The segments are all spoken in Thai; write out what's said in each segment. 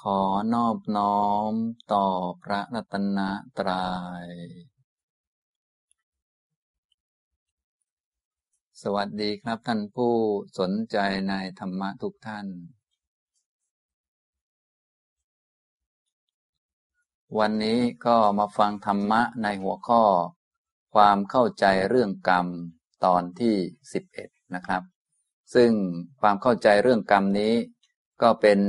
ขอนอบน้อมต่อพระรัตนตรยัย สวัสดีครับท่านผู้สนใจในธรรมะทุกท่าน วันนี้ก็มาฟังธรรมะในหัวข้อ ความเข้าใจเรื่องกรรมตอนที่สิบเอ็ดนะครับ ซึ่งความเข้าใจเรื่องกรรมนี้ ก็เป็น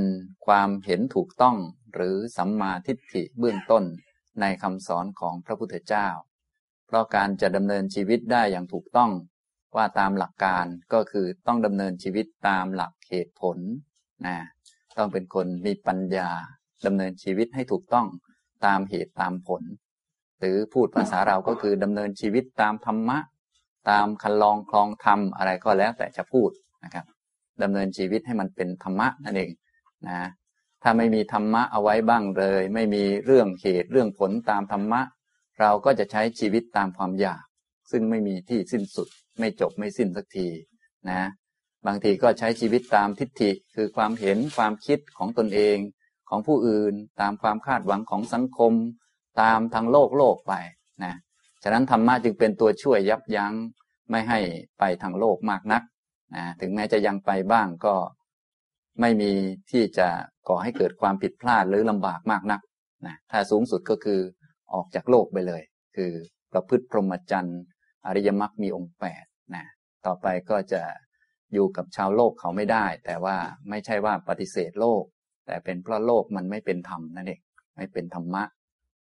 ความเห็นถูกต้องหรือสัมมาทิฏฐิเบื้องต้นในคำสอนของพระพุทธเจ้า เพราะการจะดำเนินชีวิตได้อย่างถูกต้อง ว่าตามหลักการก็คือต้องดำเนินชีวิตตามหลักเหตุผลนะต้องเป็นคนมีปัญญาดำเนินชีวิตให้ถูกต้องตามเหตุตามผล หรือพูดภาษาเราก็คือดำเนินชีวิตตามธรรมะ ตามคันลองคลองธรรมอะไรก็แล้วแต่จะพูดนะครับ ดำเนินชีวิตให้มันเป็นธรรมะนั่นเองนะถ้าไม่มีธรรมะเอาไว้บ้างเลย ไม่มีเรื่องเหตุเรื่องผลตามธรรมะ เราก็จะใช้ชีวิตตามความอยาก ซึ่งไม่มีที่สิ้นสุด ไม่จบไม่สิ้นสักทีนะบางทีก็ใช้ชีวิตตามทิฏฐิคือความเห็นความคิดของตนเองของผู้อื่น ตามความคาดหวังของสังคม ตามทางโลกโลกไปนะฉะนั้นธรรมะจึงเป็นตัวช่วยยับยั้งไม่ให้ไปทางโลกมากนัก นะถึงแม้จะยังไปบ้างก็ไม่มีที่จะก่อให้เกิดความผิดพลาดหรือลำบากมากนักนะถ้าสูงสุดก็คือออกจากโลกไปเลย คือประพฤติพรหมจรรย์อริยมรรคมีองค์แปดนะต่อไปก็จะอยู่กับชาวโลกเขาไม่ได้ แต่ว่าไม่ใช่ว่าปฏิเสธโลก แต่เป็นเพราะโลกมันไม่เป็นธรรมนั่นเองไม่เป็นธรรมะ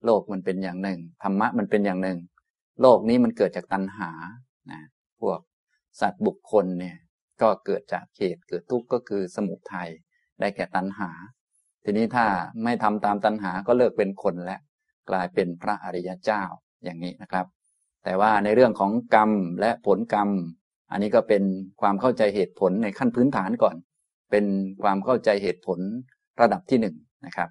โลกมันเป็นอย่างหนึ่ง ธรรมะมันเป็นอย่างหนึ่ง โลกนี้มันเกิดจากตัณหานะพวกสัตว์บุคคลเนี่ย ก็เกิดจากเหตุเกิดทุกข์ก็คือสมุทัยได้แก่ตัณหา ทีนี้ถ้าไม่ทำตามตัณหาก็เลิกเป็นคนและกลายเป็นพระอริยเจ้าอย่างนี้นะครับ แต่ว่าในเรื่องของกรรมและผลกรรม อันนี้ก็เป็นความเข้าใจเหตุผลในขั้นพื้นฐานก่อน เป็นความเข้าใจเหตุผลระดับที่หนึ่งนะครับ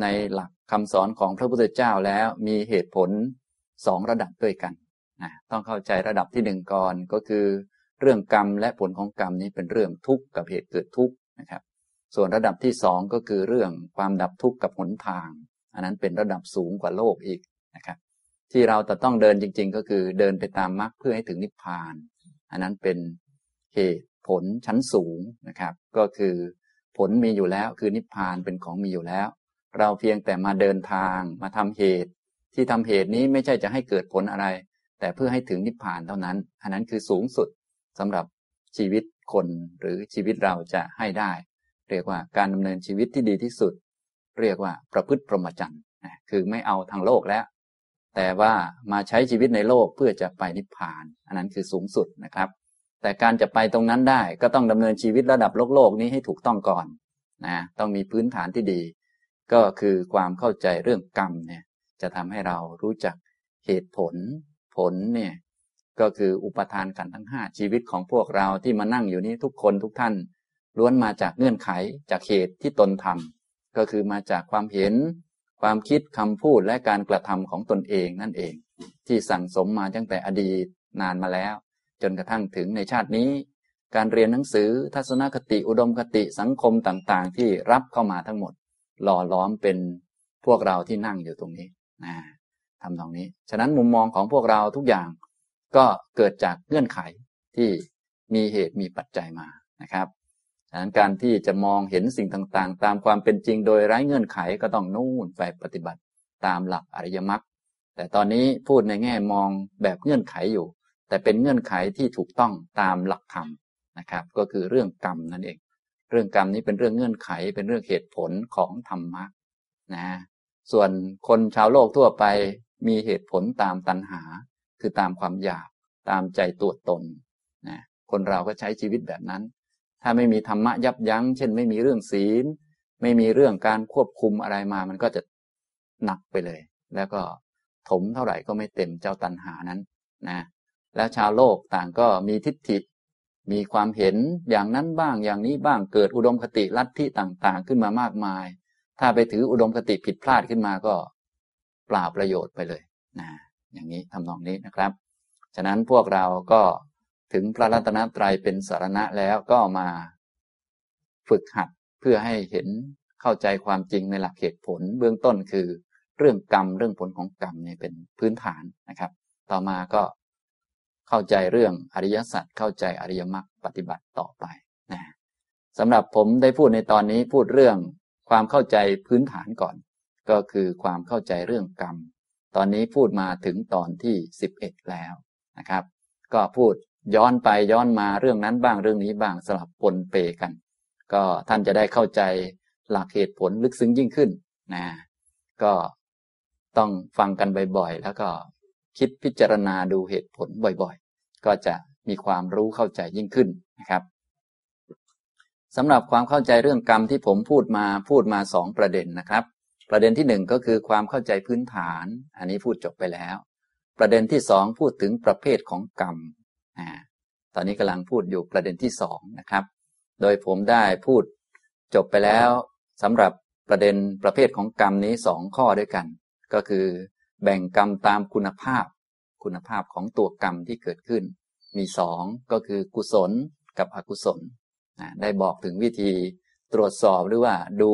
ในหลักคำสอนของพระพุทธเจ้าแล้วมีเหตุผลสองระดับด้วยกันนะต้องเข้าใจระดับที่หนึ่งก่อนก็คือ เรื่องกรรมและผลของกรรมนี้เป็นเรื่องทุกข์กับเหตุเกิดทุกข์นะครับ ส่วนระดับที่สองก็คือเรื่องความดับทุกข์กับหนทาง อันนั้นเป็นระดับสูงกว่าโลกอีกนะครับ ที่เราจะต้องเดินจริง ๆ ก็คือเดินไปตามมรรคเพื่อให้ถึงนิพพาน อันนั้นเป็นเหตุผลชั้นสูงนะครับ ก็คือผลมีอยู่แล้วคือนิพพานเป็นของมีอยู่แล้ว เราเพียงแต่มาเดินทางมาทำเหตุ ที่ทำเหตุนี้ไม่ใช่จะให้เกิดผลอะไร แต่เพื่อให้ถึงนิพพานเท่านั้น อันนั้นคือสูงสุด สำหรับชีวิตคนหรือชีวิตเราจะให้ได้ เรียกว่าการดำเนินชีวิตที่ดีที่สุด เรียกว่าประพฤติพรหมจรรย์คือไม่เอาทางโลกแล้ว แต่ว่ามาใช้ชีวิตในโลกเพื่อจะไปนิพพาน อันนั้นคือสูงสุดนะครับ แต่การจะไปตรงนั้นได้ก็ต้องดำเนินชีวิตระดับโลกโลกนี้ให้ถูกต้องก่อนนะต้องมีพื้นฐานที่ดี ก็คือความเข้าใจเรื่องกรรมเนี่ยจะทำให้เรารู้จักเหตุผลผลเนี่ย ก็คืออุปทานกันทั้งห้าชีวิตของพวกเราที่มานั่งอยู่นี้ทุกคนทุกท่าน ล้วนมาจากเงื่อนไขจากเหตุที่ตนทำก็คือมาจากความเห็น ความคิดคำพูดและการกระทำของตนเองนั่นเอง ที่สั่งสมมาตั้งแต่อดีตนานมาแล้ว จนกระทั่งถึงในชาตินี้ การเรียนหนังสือทัศนคติอุดมคติสังคมต่างๆ ที่รับเข้ามาทั้งหมด หล่อล้อมเป็นพวกเราที่นั่งอยู่ตรงนี้นะทำตรงนี้ ฉะนั้นมุมมองของพวกเราทุกอย่าง ก็เกิดจากเงื่อนไขที่มีเหตุมีปัจจัยมานะครับดังนั้นการที่จะมองเห็นสิ่งต่างๆ ตามความเป็นจริงโดยไร้เงื่อนไขก็ต้องนู่นไปปฏิบัติตามหลักอริยมรรคแต่ตอนนี้พูดในแง่มองแบบเงื่อนไขอยู่ แต่เป็นเงื่อนไขที่ถูกต้องตามหลักธรรมนะครับ ก็คือเรื่องกรรมนั่นเอง เรื่องกรรมนี้เป็นเรื่องเงื่อนไข เป็นเรื่องเหตุผลของธรรมะนะส่วนคนชาวโลกทั่วไปมีเหตุผลตามตัณหา คือตามความอยากตามใจตัวตนนะคนเราก็ใช้ชีวิตแบบนั้น ถ้าไม่มีธรรมะยับยัง้ง เช่น ไม่มีเรื่องศีล ไม่มีเรื่องการควบคุมอะไรมา มันก็จะหนักไปเลย แล้วก็ถมเท่าไหร่ก็ไม่เต็มเจ้าตันหานั้นนะแล้วชาวโลกต่างก็มีทิฏฐิ มีความเห็นอย่างนั้นบ้างอย่างนี้บ้างเกิดอุดมคติลัทธิต่างๆ ขึ้นมามากมาย ถ้าไปถืออุดมคติผิดพลาดขึ้นมาก็เปล่าประโยชน์ไปเลยนะ อย่างนี้ทำนองนี้นะครับ ฉะนั้นพวกเราก็ถึงพระรัตนตรัยเป็นสารณะแล้วก็มาฝึกหัดเพื่อให้เห็นเข้าใจความจริงในหลักเหตุผล เบื้องต้นคือเรื่องกรรมเรื่องผลของกรรมเนี่ยเป็นพื้นฐานนะครับ ต่อมาก็เข้าใจเรื่องอริยสัจเข้าใจอริยมรรคปฏิบัติต่อไปนะสำหรับผมได้พูดในตอนนี้พูดเรื่องความเข้าใจพื้นฐานก่อน ก็คือความเข้าใจเรื่องกรรม ตอนนี้พูดมาถึงตอนที่ 11 แล้วนะครับ ก็พูดย้อนไปย้อนมาเรื่องนั้นบ้างเรื่องนี้บ้างสลับปนเปกัน ก็ท่านจะได้เข้าใจหลักเหตุผลลึกซึ้งยิ่งขึ้นนะก็ต้องฟังกันบ่อยๆ แล้วก็คิดพิจารณาดูเหตุผลบ่อยๆ ก็จะมีความรู้เข้าใจยิ่งขึ้นนะครับสำหรับความเข้าใจเรื่องกรรมที่ผมพูดมาพูดมาสองประเด็นนะครับ ประเด็นที่หนึ่งก็คือความเข้าใจพื้นฐาน อันนี้พูดจบไปแล้ว ประเด็นที่สองพูดถึงประเภทของกรรมอ่าตอนนี้กำลังพูดอยู่ประเด็นที่สองนะครับ โดยผมได้พูดจบไปแล้วสำหรับประเด็นประเภทของกรรมนี้สองข้อด้วยกัน ก็คือแบ่งกรรมตามคุณภาพ คุณภาพของตัวกรรมที่เกิดขึ้น มีสองก็คือกุศลกับอกุศลได้บอกถึงวิธีตรวจสอบหรือว่าดู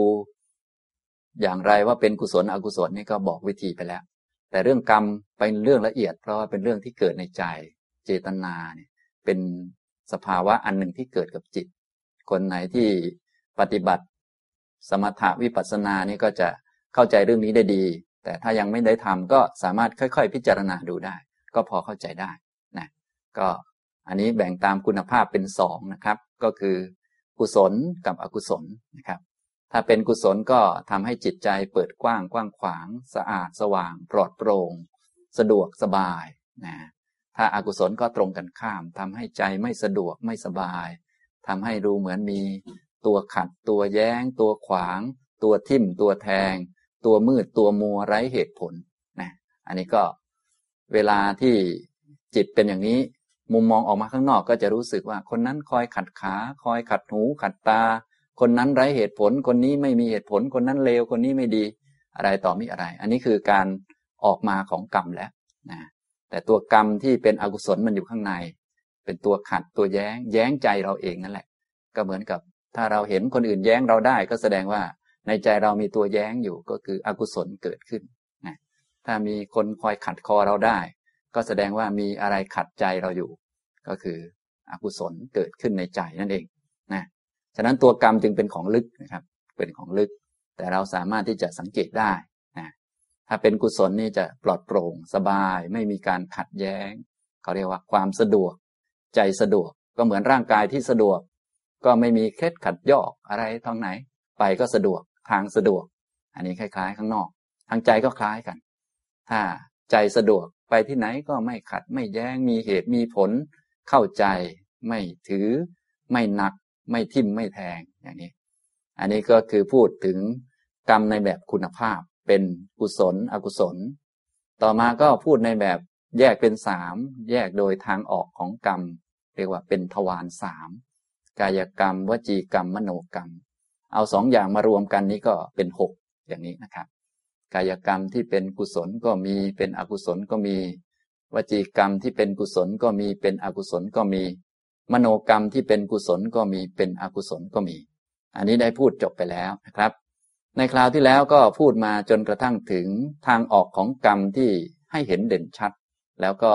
อย่างไรว่าเป็นกุศลอกุศลนี่ก็บอกวิธีไปแล้ว แต่เรื่องกรรมเป็นเรื่องละเอียด เพราะว่าเป็นเรื่องที่เกิดในใจ เจตนาเนี่ยเป็นสภาวะอันหนึ่งที่เกิดกับจิต คนไหนที่ปฏิบัติ สมถะวิปัสสนานี่ก็จะเข้าใจเรื่องนี้ได้ดี แต่ถ้ายังไม่ได้ทำก็สามารถค่อยๆ พิจารณาดูได้ ก็พอเข้าใจได้นะก็อันนี้แบ่งตามคุณภาพเป็นสองนะครับ ก็คือกุศลกับอกุศลนะครับ ถ้าเป็นกุศลก็ทำให้จิตใจเปิดกว้างกว้างขวาง สะอาดสว่าง ปลอดโปร่ง สะดวกสบายนะถ้าอากุศลก็ตรงกันข้ามทำให้ใจไม่สะดวกไม่สบายทำให้ดูเหมือนมี ตัวขัด ตัวแย้ง ตัวขวาง ตัวทิ่ม ตัวแทง ตัวมืดตัวมัวไร้เหตุผลนะอันนี้ก็เวลาที่จิตเป็นอย่างนี้ มุมมองออกมาข้างนอกก็จะรู้สึกว่าคนนั้นคอยขัดขา คอยขัดหูขัดตา คนนั้นไร้เหตุผล คนนี้ไม่มีเหตุผล คนนั้นเลว คนนี้ไม่ดี อะไรต่อมีอะไร อันนี้คือการออกมาของกรรมแล้วนะแต่ตัวกรรมที่เป็นอกุศลมันอยู่ข้างใน เป็นตัวขัดตัวแย้ง แย้งใจเราเองนั่นแหละ ก็เหมือนกับ ถ้าเราเห็นคนอื่นแย้งเราได้ ก็แสดงว่าในใจเรามีตัวแย้งอยู่ก็คืออกุศลเกิดขึ้นนะถ้ามีคนคอยขัดคอเราได้ ก็แสดงว่ามีอะไรขัดใจเราอยู่ ก็คืออกุศลเกิดขึ้นในใจนั่นเองนะ ฉะนั้นตัวกรรมจึงเป็นของลึกนะครับ เป็นของลึก แต่เราสามารถที่จะสังเกตได้นะถ้าเป็นกุศลนี่จะปลอดโปร่งสบาย ไม่มีการขัดแย้งเขาเรียกว่าความสะดวก ใจสะดวกก็เหมือนร่างกายที่สะดวก ก็ไม่มีเคล็ดขัดยอกอะไรทางไหน ไปก็สะดวกทางสะดวก อันนี้คล้ายๆ ข้างนอก ทางใจก็คล้ายกัน ถ้าใจสะดวกไปที่ไหนก็ไม่ขัดไม่แย้งมีเหตุมีผล เข้าใจ ไม่ถือ ไม่หนัก ไม่ทิ่มไม่แทงอย่างนี้ อันนี้ก็คือพูดถึงกรรมในแบบคุณภาพเป็นกุศล อกุศล ต่อมาก็พูดในแบบแยกเป็นสามแยกโดยทางออกของกรรม เรียกว่าเป็นทวารสามกายกรรม วจีกรรม มโนกรรม เอาสองอย่างมารวมกันนี้ก็เป็นหกอย่างนี้นะครับ กายกรรมที่เป็นกุศลก็มีเป็นอกุศลก็มี วจีกรรมที่เป็นกุศลก็มีเป็นอกุศลก็มี มโนกรรมที่เป็นกุศลก็มีเป็นอกุศลก็มี อันนี้ได้พูดจบไปแล้วนะครับ ในคราวที่แล้วก็พูดมาจนกระทั่งถึงทางออกของกรรมที่ให้เห็นเด่นชัด แล้วก็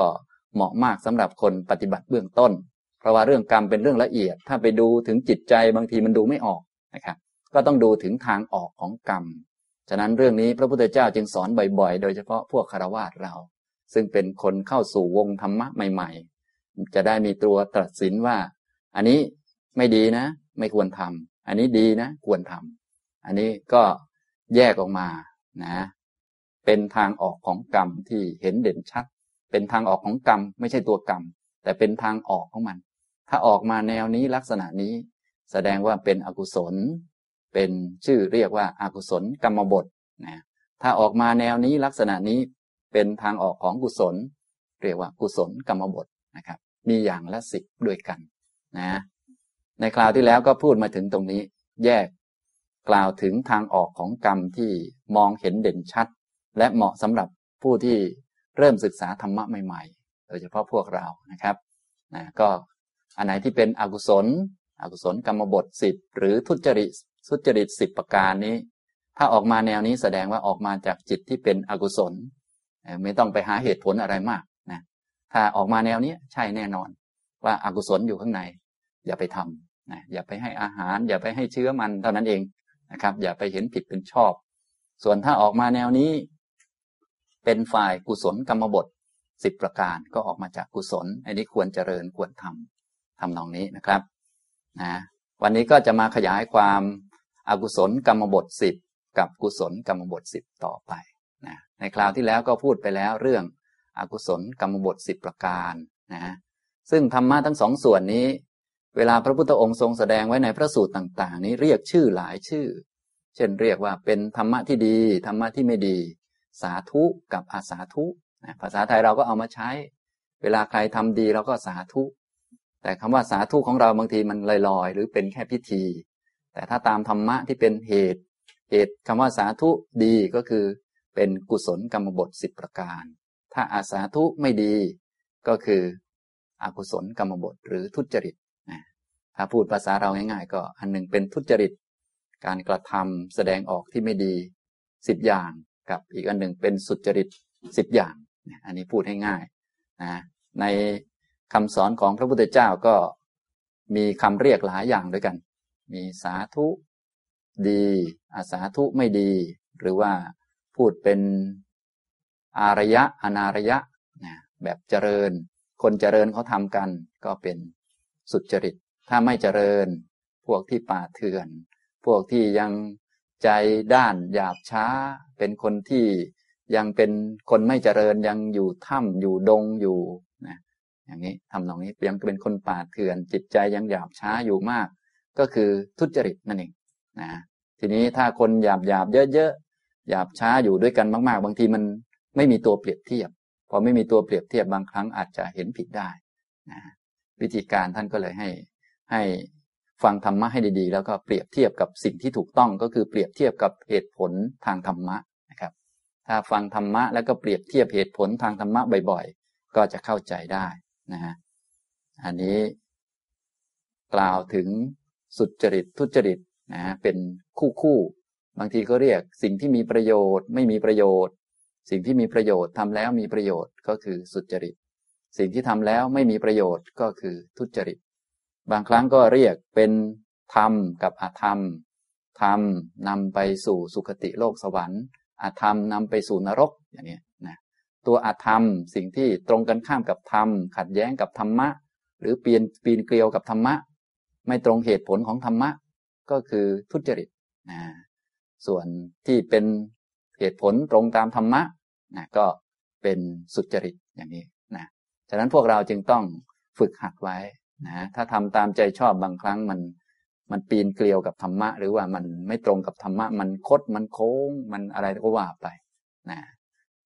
เหมาะมากสำหรับคนปฏิบัติเบื้องต้น เพราะว่าเรื่องกรรมเป็นเรื่องละเอียด ถ้าไปดูถึงจิตใจบางทีมันดูไม่ออกนะครับ ก็ต้องดูถึงทางออกของกรรม ฉะนั้นเรื่องนี้พระพุทธเจ้าจึงสอนบ่อยๆ โดยเฉพาะพวกคารวะเรา ซึ่งเป็นคนเข้าสู่วงธรรมะใหม่ๆ จะได้มีตัวตรัสสินว่า อันนี้ไม่ดีนะ ไม่ควรทำอันนี้ดีนะ ควรทำอันนี้ก็แยกออกมานะ เป็นทางออกของกรรมที่เห็นเด่นชัด เป็นทางออกของกรรม ไม่ใช่ตัวกรรม แต่เป็นทางออกของมัน ถ้าออกมาแนวนี้ลักษณะนี้ แสดงว่าเป็นอกุศล เป็นชื่อเรียกว่าอากุศลกรรมบทนะถ้าออกมาแนวนี้ลักษณะนี้เป็นทางออกของกุศล เรียกว่ากุศลกรรมบทนะครับ มีอย่างละสิบด้วยกันนะ ในคราวที่แล้วก็พูดมาถึงตรงนี้ แยกกล่าวถึงทางออกของกรรมที่มองเห็นเด่นชัด และเหมาะสำหรับผู้ที่เริ่มศึกษาธรรมะใหม่ ๆ โดยเฉพาะพวกเรานะครับนะก็อันไหนที่เป็นอกุศล อกุศลกรรมบทสิบหรือทุจริตสุจริตสิบประการนี้ ถ้าออกมาแนวนี้แสดงว่าออกมาจากจิตที่เป็นอกุศล ไม่ต้องไปหาเหตุผลอะไรมาก ถ้าออกมาแนวนี้ใช่แน่นอน ว่าอากุศลอยู่ข้างใน อย่าไปทำนะอย่าไปให้อาหาร อย่าไปให้เชื้อมันเท่านั้นเองนะครับ อย่าไปเห็นผิดเป็นชอบ ส่วนถ้าออกมาแนวนี้ เป็นฝ่ายกุศลกรรมบทสิบประการก็ออกมาจากกุศล อันนี้ควรเจริญควรทำทำนองนี้นะครับนะวันนี้ก็จะมาขยายความอากุศลกรรมบทสิบกับกุศลกรรมบทสิบต่อไปนะในคราวที่แล้วก็พูดไปแล้วเรื่อง อกุศลกรรมบทสิบประการนะซึ่งธรรมะทั้งสองส่วนนี้ เวลาพระพุทธองค์ทรงแสดงไว้ในพระสูตรต่าง ๆ นี้เรียกชื่อหลายชื่อ เช่นเรียกว่าเป็นธรรมะที่ดี ธรรมะที่ไม่ดี สาธุกับอาสาธุนะภาษาไทยเราก็เอามาใช้ เวลาใครทำดีเราก็สาธุ แต่คำว่าสาธุของเราบางทีมันลอยๆ หรือเป็นแค่พิธี แต่ถ้าตามธรรมะที่เป็นเหตุ เหตุคำว่าสาธุดีก็คือเป็นกุศลกรรมบทสิบประการ ถ้าอาสาธุไม่ดีก็คืออกุศลกรรมบทหรือทุจริตนะถ้าพูดภาษาเราง่ายๆ ก็อันหนึ่งเป็นทุจริต การกระทำแสดงออกที่ไม่ดีสิบอย่างกับอีกอันหนึ่งเป็นสุจริตสิบอย่างอันนี้พูดให้ง่ายนะในคำสอนของพระพุทธเจ้าก็มีคำเรียกหลายอย่างด้วยกัน มีสาธุดีอาสาธุไม่ดี หรือว่าพูดเป็น อารยะอนารยะนะแบบเจริญ คนเจริญเขาทำกัน ก็เป็นสุจริต ถ้าไม่เจริญ พวกที่ป่าเถื่อน พวกที่ยังใจด้านหยาบช้า เป็นคนที่ยังเป็นคนไม่เจริญยังอยู่ถ้ำอยู่ดงอยู่นะอย่างนี้ทำนองนี้ยังเป็นคนป่าเถื่อน จิตใจยังหยาบช้าอยู่มาก ก็คือทุจริตนั่นเองนะทีนี้ถ้าคนหยาบหยาบเยอะๆหยาบช้าอยู่ด้วยกันมาก ๆ บางทีมัน ไม่มีตัวเปรียบเทียบ พอไม่มีตัวเปรียบเทียบบางครั้งอาจจะเห็นผิดได้นะวิธีการท่านก็เลยให้ให้ฟังธรรมะให้ดีๆ แล้วก็เปรียบเทียบกับสิ่งที่ถูกต้องก็คือเปรียบเทียบกับเหตุผลทางธรรมะนะครับ ถ้าฟังธรรมะแล้วก็เปรียบเทียบเหตุผลทางธรรมะบ่อยๆ ก็จะเข้าใจได้นะฮะอันนี้กล่าวถึงสุจริตทุจริตนะฮะเป็นคู่คู่บางทีก็เรียกสิ่งที่มีประโยชน์ ไม่มีประโยชน์ สิ่งที่มีประโยชน์ทำแล้วมีประโยชน์ก็คือสุจริต สิ่งที่ทำแล้วไม่มีประโยชน์ก็คือทุจริต บางครั้งก็เรียกเป็นธรรมกับอธรรม ธรรมนำไปสู่สุคติโลกสวรรค์ อาธรรมนำไปสู่นรกอย่างนี้นะตัวอาธรรมสิ่งที่ตรงกันข้ามกับธรรม ขัดแย้งกับธรรมะ หรือเปลี่ยนปีนเกลียวกับธรรมะ ไม่ตรงเหตุผลของธรรมะ ก็คือทุจริตนะส่วนที่เป็น เหตุผลตรงตามธรรมะนะก็เป็นสุจริตอย่างนี้นะฉะนั้นพวกเราจึงต้องฝึกหัดไว้นะถ้าทำตามใจชอบบางครั้งมัน มันปีนเกลียวกับธรรมะ หรือว่ามันไม่ตรงกับธรรมะ มันคดมันโค้ง มันอะไรก็ว่าไปนะ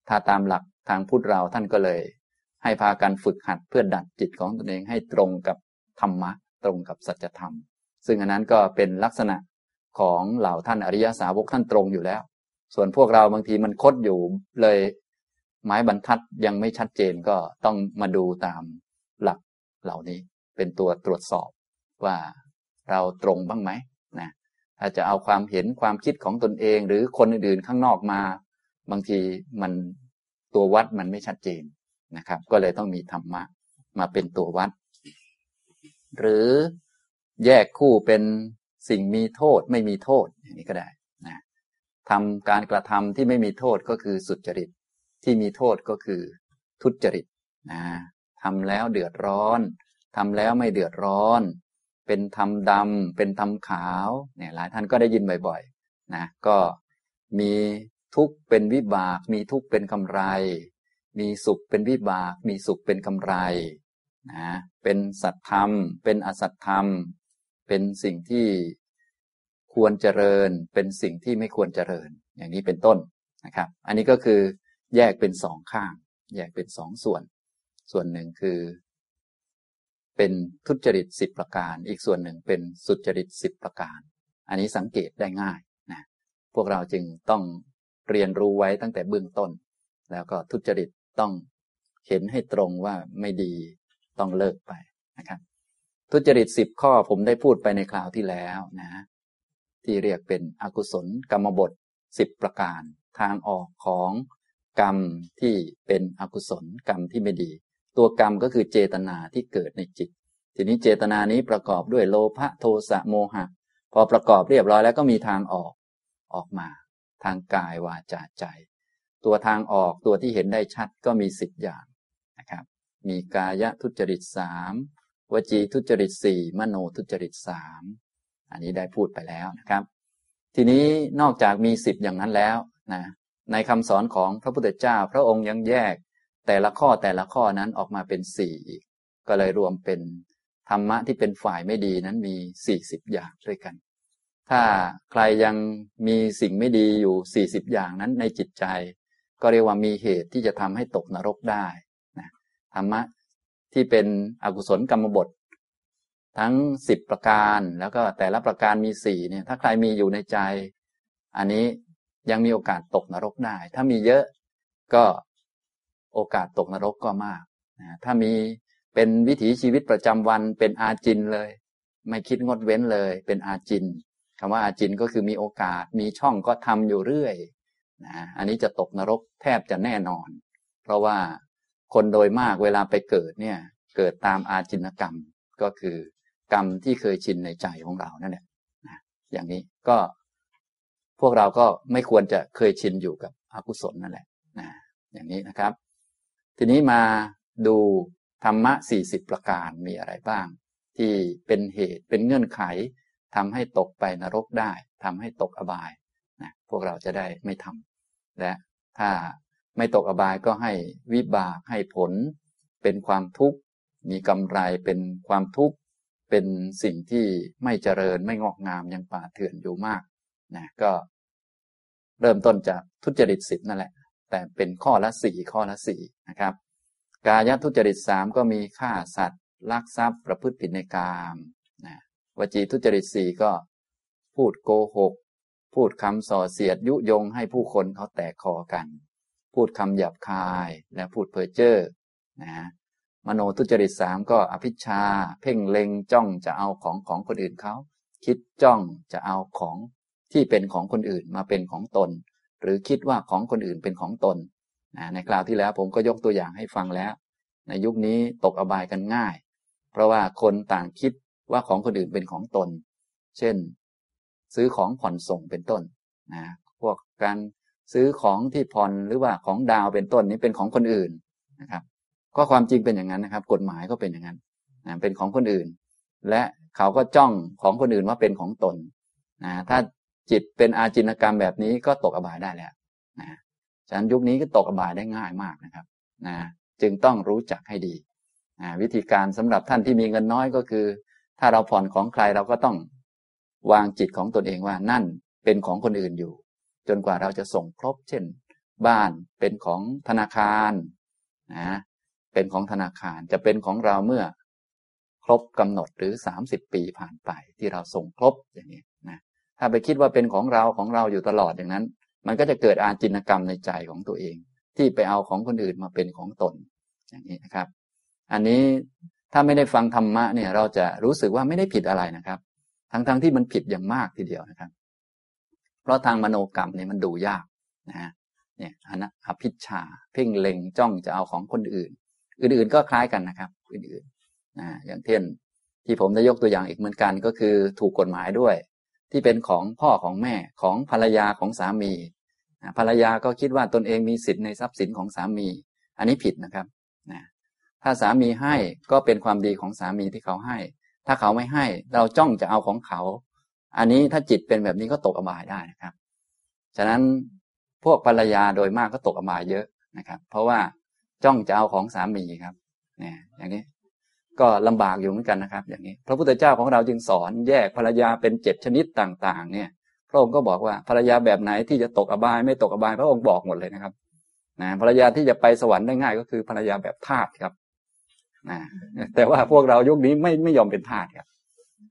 ถ้าตามหลักทางพุทธเราท่านก็เลย ให้พากันฝึกหัดเพื่อดัดจิตของตนเองให้ตรงกับธรรมะ ตรงกับสัจธรรม ซึ่งอันนั้นก็เป็นลักษณะของเหล่าท่านอริยสาวกท่านตรงอยู่แล้ว ส่วนพวกเราบางทีมันคดอยู่เลย ไม้บรรทัดยังไม่ชัดเจนก็ต้องมาดูตามหลักเหล่านี้เป็นตัวตรวจสอบว่าเราตรงบ้างไหมนะถ้าจะเอาความเห็นความคิดของตนเอง หรือคนอื่นๆข้างนอกมา บางทีมันตัววัดมันไม่ชัดเจนนะครับ ก็เลยต้องมีธรรมะมาเป็นตัววัด หรือแยกคู่เป็นสิ่งมีโทษไม่มีโทษอย่างนี้ก็ได้ ทำการกระทำที่ไม่มีโทษก็คือสุจริต ที่มีโทษก็คือทุจริตนะทำแล้วเดือดร้อนทำแล้วไม่เดือดร้อน เป็นธรรมดำเป็นธรรมขาวเนี่ยหลายท่านก็ได้ยินบ่อยๆนะก็มีทุกข์เป็นวิบาก มีทุกข์เป็นกำไร มีสุขเป็นวิบาก มีสุขเป็นกำไรนะเป็นสัตธรรม เป็นอสัตธรรม เป็นสิ่งที่ ควรเจริญเป็นสิ่งที่ไม่ควรเจริญ อย่างนี้เป็นต้นนะครับ อันนี้ก็คือแยกเป็นสองข้าง แยกเป็นสองส่วน ส่วนหนึ่งคือ เป็นทุจริตสิบประการ อีกส่วนหนึ่งเป็นสุจริตสิบประการ อันนี้สังเกตได้ง่ายนะพวกเราจึงต้องเรียนรู้ไว้ตั้งแต่เบื้องต้น แล้วก็ทุจริตต้องเห็นให้ตรงว่าไม่ดีต้องเลิกไปนะครับ ทุจริตสิบข้อผมได้พูดไปในคราวที่แล้วนะ ที่เรียกเป็นอกุศลกรรมบทสิบประการ ทางออกของกรรมที่เป็นอกุศลกรรมที่ไม่ดี ตัวกรรมก็คือเจตนาที่เกิดในจิต ทีนี้เจตนานี้ประกอบด้วยโลภะโทสะโมหะ พอประกอบเรียบร้อยแล้วก็มีทางออกออกมา ทางกายวาจาใจ ตัวทางออกตัวที่เห็นได้ชัดก็มีสิบอย่างนะครับ มีกายทุจริตสามวจีทุจริตสี่มโนทุจริตสาม อันนี้ได้พูดไปแล้วนะครับ ทีนี้นอกจากมีสิบอย่างนั้นแล้วนะในคำสอนของพระพุทธเจ้า พระองค์ยังแยกแต่ละข้อแต่ละข้อนั้นออกมาเป็นสี่อีก ก็เลยรวมเป็นธรรมะที่เป็นฝ่ายไม่ดีนั้นมีสี่สิบอย่างด้วยกัน ถ้าใครยังมีสิ่งไม่ดีอยู่สี่สิบอย่างนั้นในจิตใจ ก็เรียกว่ามีเหตุที่จะทำให้ตกนรกได้นะธรรมะที่เป็นอกุศลกรรมบท ทั้งสิบประการแล้วก็แต่ละประการมีสี่เนี่ย ถ้าใครมีอยู่ในใจ อันนี้ยังมีโอกาสตกนรกได้ ถ้ามีเยอะก็โอกาสตกนรกก็มากนะถ้ามีเป็นวิถีชีวิตประจำวันเป็นอาจินเลย ไม่คิดงดเว้นเลย เป็นอาจินคำว่าอาจินก็คือมีโอกาสมีช่องก็ทำอยู่เรื่อยนะอันนี้จะตกนรกแทบจะแน่นอน เพราะว่าคนโดยมากเวลาไปเกิดเนี่ย เกิดตามอาจินกรรมก็คือ กรรมที่เคยชินในใจของเรานั่นแหละอย่างนี้ก็พวกเราก็ไม่ควรจะเคยชินอยู่กับอกุศลนั่นแหละนะอย่างนี้นะครับ ทีนี้มาดูธรรมะสี่สิบประการมีอะไรบ้าง ที่เป็นเหตุเป็นเงื่อนไขทำให้ตกไปนรกได้ทำให้ตกอบายนะพวกเราจะได้ไม่ทำและถ้าไม่ตกอบายก็ให้วิบากให้ผล เป็นความทุกข์มีกำไรเป็นความทุกข์ เป็นสิ่งที่ไม่เจริญไม่งอกงามยังป่าเถื่อนอยู่มากนะก็เริ่มต้นจากทุจริตสิบนั่นแหละ แต่เป็นข้อละสี่ข้อละสี่นะครับ กายทุจริตสามก็มีฆ่าสัตว์ลักทรัพย์ประพฤติผิดในกามนะวจีทุจริตสี่ก็ พูดโกหก พูดคำส่อเสียดยุยงให้ผู้คนเขาแตกคอกัน พูดคำหยาบคายและพูดเพ้อเจ้อนะ มโนทุจริตสามก็อภิชา เพ่งเล็งจ้องจะเอาของของคนอื่นเขา คิดจ้องจะเอาของที่เป็นของคนอื่นมาเป็นของตน หรือคิดว่าของคนอื่นเป็นของตนในคราวที่แล้วผมก็ยกตัวอย่างให้ฟังแล้ว ในยุคนี้ตกอบายกันง่าย เพราะว่าคนต่างคิดว่าของคนอื่นเป็นของตน เช่น ซื้อของผ่อนส่งเป็นต้นนะพวกการซื้อของที่ผ่อนหรือว่าของดาวเป็นต้นนี้เป็นของคนอื่นนะครับ ก็ความจริงเป็นอย่างนั้นนะครับ กฎหมายก็เป็นอย่างนั้นนะเป็นของคนอื่น และเขาก็จ้องของคนอื่นว่าเป็นของตนนะถ้าจิตเป็นอาจินกรรมแบบนี้ก็ตกอบายได้แล้วนะฉะนั้นยุคนี้ก็ตกอบายได้ง่ายมากนะครับนะจึงต้องรู้จักให้ดีนะวิธีการสำหรับท่านที่มีเงินน้อยก็คือ ถ้าเราผ่อนของใครเราก็ต้องวางจิตของตนเองว่านั่นเป็นของคนอื่นอยู่ จนกว่าเราจะส่งครบ เช่น บ้านเป็นของธนาคารนะ เป็นของธนาคารจะเป็นของเราเมื่อครบกำหนดหรือ 30 ปีผ่านไปที่เราส่งครบอย่างนี้นะถ้าไปคิดว่าเป็นของเราของเราอยู่ตลอดอย่างนั้น มันก็จะเกิดอาจินกรรมในใจของตัวเอง ที่ไปเอาของคนอื่นมาเป็นของตนอย่างนี้นะครับ อันนี้ถ้าไม่ได้ฟังธรรมะเนี่ยเราจะรู้สึกว่าไม่ได้ผิดอะไรนะครับ ทั้งๆทที่มันผิดอย่างมากทีเดียวนะครับ เพราะทางมโนกรรมเนี่ยมันดูยากนะเนี่ยอนัอภิชาเพ่งเล็งจ้องจะเอาของคนอื่น อื่นๆ ก็คล้ายกันนะครับ อื่นๆนะอย่างเช่นที่ผมได้ยกตัวอย่างอีกเหมือนกันก็คือถูกกฎหมายด้วย ที่เป็นของพ่อของแม่ของภรรยาของสามีภรรยาก็คิดว่าตนเองมีสิทธิ์ในทรัพย์สินของสามี อันนี้ผิดนะครับนะถ้าสามีให้ก็เป็นความดีของสามีที่เขาให้ ถ้าเขาไม่ให้เราจ้องจะเอาของเขา อันนี้ถ้าจิตเป็นแบบนี้ก็ตกอบายได้นะครับ ฉะนั้นพวกภรรยาโดยมากก็ตกอบายเยอะนะครับ เพราะว่า จ้องจะเอาของสามีครับเนี่ยอย่างนี้ ก็ลำบากอยู่เหมือนกันนะครับ อย่างนี้ พระพุทธเจ้าของเราจึงสอนแยกภรรยาเป็นเจ็ดชนิดต่าง ๆ เนี่ย พระองค์ก็บอกว่าภรรยาแบบไหนที่จะตกอบายไม่ตกอบาย พระองค์บอกหมดเลยนะครับนะภรรยาที่จะไปสวรรค์ได้ง่ายก็คือภรรยาแบบทาสครับนะแต่ว่าพวกเรายุคนี้ไม่ไม่ยอมเป็นทาสครับ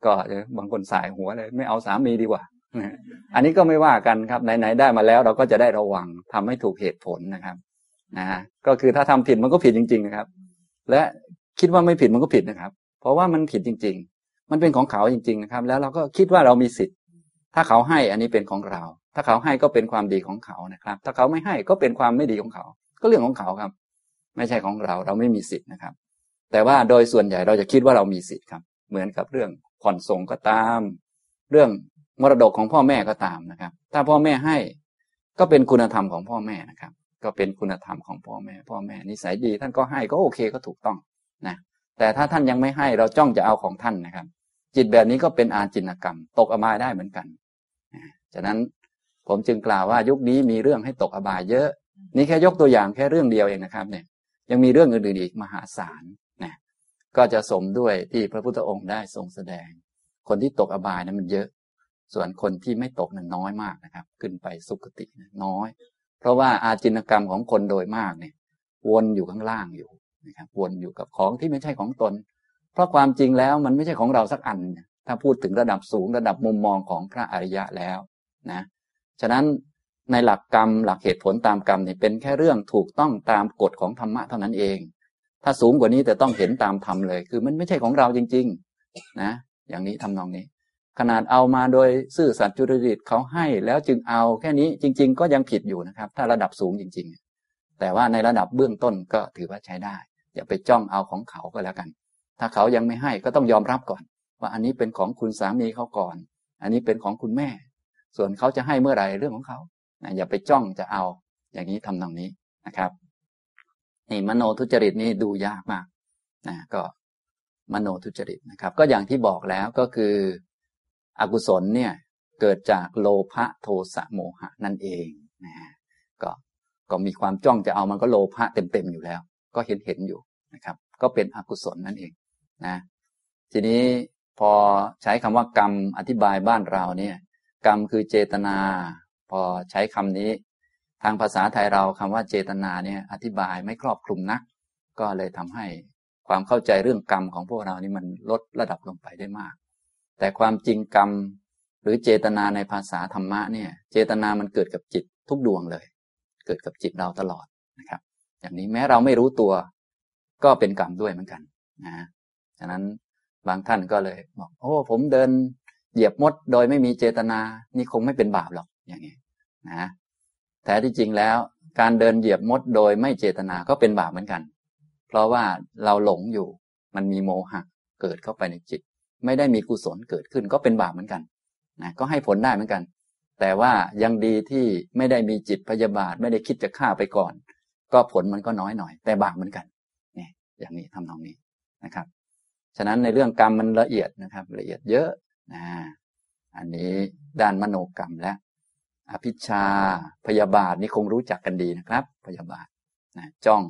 ก็บางคนสายหัวเลย ไม่เอาสามีดีกว่าอันนี้ก็ไม่ว่ากันครับไหนๆได้มาแล้วเราก็จะได้ระวังทำให้ถูกเหตุผลนะครับ นะก็คือถ้าทำผิดมันก็ผิดจริง ๆ นะครับ และคิดว่าไม่ผิดมันก็ผิดนะครับ เพราะว่ามันผิดจริง ๆ มันเป็นของเขาจริง ๆ นะครับ แล้วเราก็คิดว่าเรามีสิทธิ์ ถ้าเขาให้อันนี้เป็นของเรา ถ้าเขาให้ก็เป็นความดีของเขานะครับ ถ้าเขาไม่ให้ก็เป็นความไม่ดีของเขา ก็เรื่องของเขาครับ ไม่ใช่ของเราเราไม่มีสิทธิ์นะครับ แต่ว่าโดยส่วนใหญ่เราจะคิดว่าเรามีสิทธิ์ครับ เหมือนกับเรื่องผ่อนส่งก็ตาม เรื่องมรดกของพ่อแม่ก็ตามนะครับ ถ้าพ่อแม่ให้ก็เป็นคุณธรรมของพ่อแม่นะครับ ก็เป็นคุณธรรมของพ่อแม่ พ่อแม่นิสัยดี ท่านก็ให้ก็โอเคก็ถูกต้องนะแต่ถ้าท่านยังไม่ให้เราจ้องจะเอาของท่านนะครับ จิตแบบนี้ก็เป็นอาจินกรรม ตกอบายได้เหมือนกันฉะนั้นผมจึงกล่าวว่ายุคนี้มีเรื่องให้ตกอบายเยอะ นี่แค่ยกตัวอย่างแค่เรื่องเดียวเองนะครับเนี่ยยังมีเรื่องอื่นๆอีกมหาศาลนะก็จะสมด้วยที่พระพุทธองค์ได้ทรงแสดง คนที่ตกอบายนั้นมันเยอะ ส่วนคนที่ไม่ตกนั้นน้อยมากนะครับ ขึ้นไปสุคติน้อย ราะว่าอาจินกรรมของคนโดยมากเนี่ย วนอยู่ข้างล่างอยู่นะครับวนอยู่กับของที่ไม่ใช่ของตน เพราะความจริงแล้วมันไม่ใช่ของเราสักอัน ถ้าพูดถึงระดับสูงระดับมุมมองของพระอริยะแล้วนะฉะนั้นในหลักกรรมหลักเหตุผลตามกรรมเนี่ยเป็นแค่เรื่องถูกต้องตามกฎของธรรมะเท่านั้นเอง ถ้าสูงกว่านี้แต่ต้องเห็นตามธรรมเลย คือมันไม่ใช่ของเราจริง ๆ นะ อย่างนี้ทำนองนี้ ขนาดเอามาโดยซื่อสัตย์จุริตเขาให้แล้วจึงเอาแค่นี้จริง ๆ ก็ยังผิดอยู่นะครับ ถ้าระดับสูงจริง ๆ แต่ว่าในระดับเบื้องต้นก็ถือว่าใช้ได้ อย่าไปจ้องเอาของเขาก็แล้วกัน ถ้าเขายังไม่ให้ก็ต้องยอมรับก่อน ว่าอันนี้เป็นของคุณสามีเขาก่อน อันนี้เป็นของคุณแม่ ส่วนเขาจะให้เมื่อไหร่เรื่องของเขาอย่าไปจ้องจะเอา อย่างนี้ทำตรงนี้นะครับนี่มโนทุจริตนี่ดูยากมากนะก็มโนทุจริตนะครับ ก็อย่างที่บอกแล้วก็คือ อกุศลเนี่ยเกิดจากโลภะโทสะโมหะนั่นเองนะก็ก็มีความจ้องจะเอามันก็โลภะเต็มๆอยู่แล้ว ก็เห็นเห็นอยู่นะครับ ก็เป็นอกุศลนั่นเองนะทีนี้พอใช้คำว่ากรรมอธิบายบ้านเราเนี่ย กรรมคือเจตนา พอใช้คำนี้ ทางภาษาไทยเราคำว่าเจตนาเนี่ยอธิบายไม่ครอบคลุมนัก ก็เลยทำให้ความเข้าใจเรื่องกรรมของพวกเรานี่มันลดระดับลงไปได้มาก แต่ความจริงกรรมหรือเจตนาในภาษาธรรมะเนี่ย เจตนามันเกิดกับจิตทุกดวงเลย เกิดกับจิตเราตลอดนะครับ อย่างนี้แม้เราไม่รู้ตัว ก็เป็นกรรมด้วยเหมือนกันนะฉะนั้นบางท่านก็เลยบอกโอ้ผมเดินเหยียบมดโดยไม่มีเจตนา นี่คงไม่เป็นบาปหรอกอย่างนี้นะแต่ที่จริงแล้วการเดินเหยียบมดโดยไม่เจตนาก็เป็นบาปเหมือนกัน เพราะว่าเราหลงอยู่ มันมีโมหะเกิดเข้าไปในจิต ไม่ได้มีกุศลเกิดขึ้นก็เป็นบาปเหมือนกันนะก็ให้ผลได้เหมือนกัน แต่ว่ายังดีที่ไม่ได้มีจิตพยาบาท ไม่ได้คิดจะฆ่าไปก่อน ก็ผลมันก็น้อยหน่อย แต่บาปเหมือนกันนี่อย่างนี้ทำนองนี้นะครับ ฉะนั้นในเรื่องกรรมมันละเอียดนะครับ ละเอียดเยอะนะอันนี้ด้านมโนกรรมและ อภิชาพยาบาทนี่คงรู้จักกันดีนะครับ พยาบาทนะจ้อง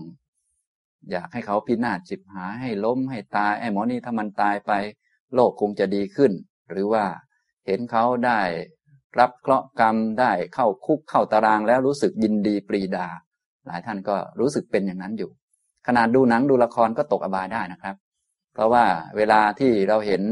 อยากให้เขาพินาศจิบหายให้ล้มให้ตายไอ้หมอนี่ถ้ามันตายไป โลกคงจะดีขึ้น หรือว่าเห็นเขาได้รับเคราะห์กรรมได้เข้าคุกเข้าตารางแล้วรู้สึกยินดีปรีดา หลายท่านก็รู้สึกเป็นอย่างนั้นอยู่ ขนาดดูหนังดูละครก็ตกอบายได้นะครับ เพราะว่าเวลาที่เราเห็น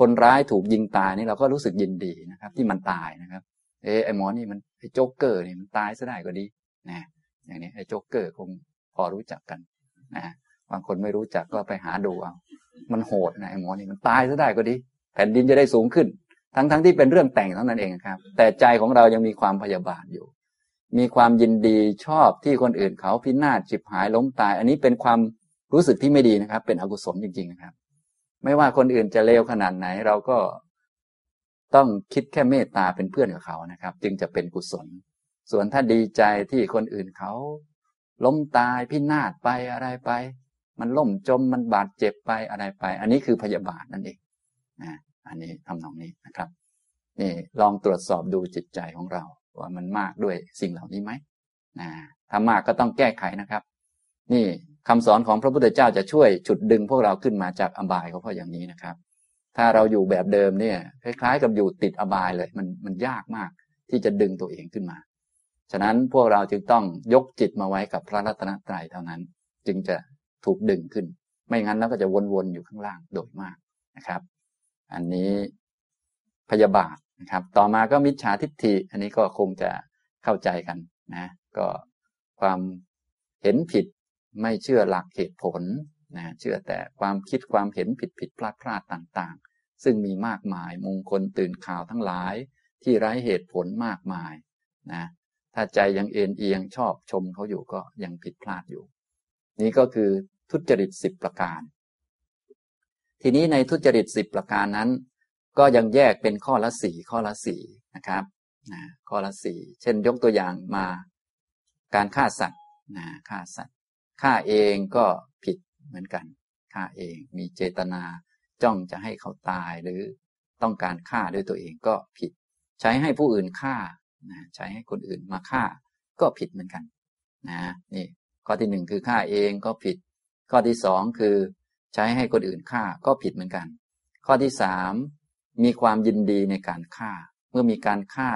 คนร้ายถูกยิงตายนี่เราก็รู้สึกยินดีนะครับ ที่มันตายนะครับ เออไอหมอนี่มันไอโจ๊กเกอร์นี่มันตายซะได้ก็ดีนะอย่างนี้ไอโจ๊กเกอร์คงพอรู้จักกันนะ บางคนไม่รู้จักก็ไปหาดูเอา มันโหดนะไอ้หมอนี่มันตายซะได้ก็ดี แผ่นดินจะได้สูงขึ้น ทั้งๆที่เป็นเรื่องแต่งเท่านั้นเองครับ แต่ใจของเรายังมีความพยาบาทอยู่ มีความยินดีชอบที่คนอื่นเขาพินาศฉิบหายล้มตาย อันนี้เป็นความรู้สึกที่ไม่ดีนะครับ เป็นอกุศลจริง ๆนะครับ ไม่ว่าคนอื่นจะเลวขนาดไหน เราก็ต้องคิดแค่เมตตาเป็นเพื่อนกับเขานะครับ จึงจะเป็นกุศล ส่วนถ้าดีใจที่คนอื่นเขาล้มตายพินาศไปอะไรไป มันล่มจมมันบาดเจ็บไปอะไรไป อันนี้คือพยาบาทนั่นเองนะอันนี้ทำนองนี้นะครับ นี่ลองตรวจสอบดูจิตใจของเรา ว่ามันมากด้วยสิ่งเหล่านี้ไหมนะถ้ามากก็ต้องแก้ไขนะครับ นี่คำสอนของพระพุทธเจ้าจะช่วยฉุดดึงพวกเราขึ้นมาจากอบายก็เพราะอย่างนี้นะครับ ถ้าเราอยู่แบบเดิมเนี่ย คล้ายๆ กับอยู่ติดอบายเลย มันมันยากมากที่จะดึงตัวเองขึ้นมา ฉะนั้นพวกเราจึงต้องยกจิตมาไว้กับพระรัตนตรัยเท่านั้น จึงจะ ถูกดึงขึ้น ไม่งั้นแล้วก็จะวนๆอยู่ข้างล่างโดยมากนะครับ อันนี้พยาบาทนะครับ ต่อมาก็มิจฉาทิฏฐิ อันนี้ก็คงจะเข้าใจกันนะ ก็ความเห็นผิดไม่เชื่อหลักเหตุผลนะเชื่อแต่ความคิดความเห็นผิดผิดพลาดพลาดต่างๆ ซึ่งมีมากมายมงคลตื่นข่าวทั้งหลาย ที่ไร้เหตุผลมากมายนะถ้าใจยังเอ็นเอียงชอบชมเขาอยู่ก็ยังผิดพลาดอยู่ นี่ก็คือ ทุจริตสิบประการ ทีนี้ในทุจริตสิบประการนั้น ก็ยังแยกเป็นข้อละสี่ข้อละสี่นะครับนะข้อละสี่เช่นยกตัวอย่างมา การฆ่าสัตว์นะฆ่าสัตว์ฆ่าเองก็ผิดเหมือนกันฆ่าเองมีเจตนาจ้องจะให้เขาตายหรือต้องการฆ่าด้วยตัวเองก็ผิด ใช้ให้ผู้อื่นฆ่านะใช้ให้คนอื่นมาฆ่าก็ผิดเหมือนกันนะนี่ข้อที่หนึ่งคือฆ่าเองก็ผิด ข้อที่สองคือใช้ให้คนอื่นฆ่าก็ผิดเหมือนกัน ข้อที่สามมีความยินดีในการฆ่า เมื่อมีการฆ่า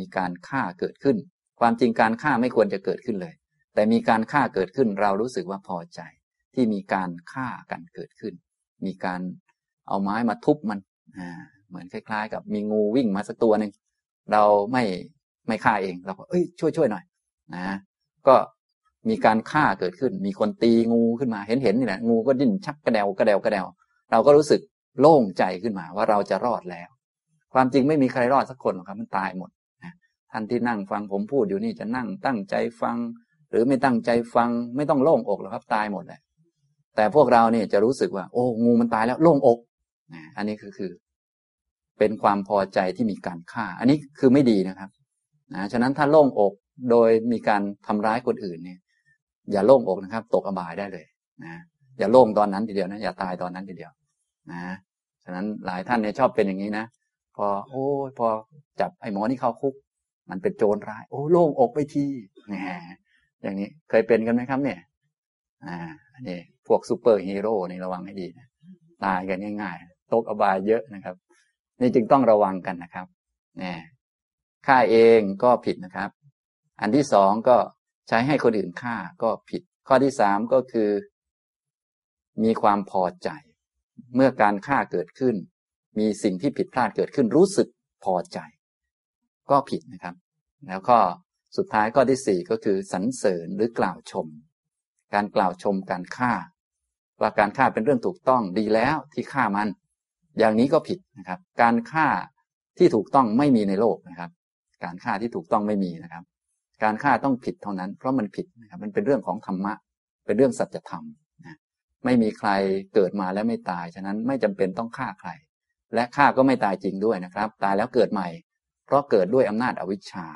มีการฆ่าเกิดขึ้น ความจริงการฆ่าไม่ควรจะเกิดขึ้นเลย แต่มีการฆ่าเกิดขึ้นเรารู้สึกว่าพอใจ ที่มีการฆ่ากันเกิดขึ้น มีการเอาไม้มาทุบมันเหมือนคล้าย ๆ กับมีงูวิ่งมาสักตัวหนึ่งเราไม่ไม่ฆ่าเองเราก็เอ้ยช่วยช่วยหน่อยนะก็ มีการฆ่าเกิดขึ้น มีคนตีงูขึ้นมาเห็นเห็นนี่แหละงูก็ดิ้นชักกระแด่วกระแด่วกระแด่วเราก็รู้สึกโล่งใจขึ้นมาว่าเราจะรอดแล้ว ความจริงไม่มีใครรอดสักคนหรอกครับมันตายหมดท่านที่นั่งฟังผมพูดอยู่นี่จะนั่งตั้งใจฟัง หรือไม่ตั้งใจฟังไม่ต้องโล่งอกหรอกครับตายหมดเลยแต่พวกเราเนี่ยจะรู้สึกว่า โอ้งูมันตายแล้วโล่งอกอันนี้คือคือ เป็นความพอใจที่มีการฆ่า อันนี้คือไม่ดีนะครับนะฉะนั้นถ้าโล่งอกโดยมีการทำร้ายคนอื่นเนี่ย อย่าโล่งอกนะครับ ตกอบายได้เลยนะอย่าโล่งตอนนั้นทีเดียวนะอย่าตายตอนนั้นทีเดียว นะฉะนั้นหลายท่านเนี่ยชอบเป็นอย่างนี้นะพอ โอ้พอจับไอ้หมอนี่เข้าคุก มันเป็นโจรร้าย โอ้โล่งอกไปทีแหมอย่างนี้เคยเป็นกันไหมครับเนี่ย อ่านี่พวกซูเปอร์ฮีโร่นี่ระวังให้ดีนะตายกันง่ายๆตกอบายเยอะนะครับ นี่จึงต้องระวังกันนะครับนี่ฆ่าเองก็ผิดนะครับ อันที่สองก็ ใช้ให้คนอื่นฆ่าก็ผิด ข้อที่สามก็คือ มีความพอใจ เมื่อการฆ่าเกิดขึ้น มีสิ่งที่ผิดพลาดเกิดขึ้น รู้สึกพอใจ ก็ผิดนะครับ แล้วก็สุดท้ายข้อที่สี่ก็คือสรรเสริญหรือกล่าวชม การกล่าวชมการฆ่า ว่าการฆ่าเป็นเรื่องถูกต้องดีแล้วที่ฆ่ามัน อย่างนี้ก็ผิดนะครับ การฆ่าที่ถูกต้องไม่มีในโลกนะครับ การฆ่าที่ถูกต้องไม่มีนะครับ การฆ่าต้องผิดเท่านั้น เพราะมันผิดนะครับมันเป็นเรื่องของธรรมะ เป็นเรื่องสัจธรรมนะไม่มีใครเกิดมาแล้วไม่ตาย ฉะนั้นไม่จำเป็นต้องฆ่าใคร และฆ่าก็ไม่ตายจริงด้วยนะครับ ตายแล้วเกิดใหม่ เพราะเกิดด้วยอำนาจอวิชชา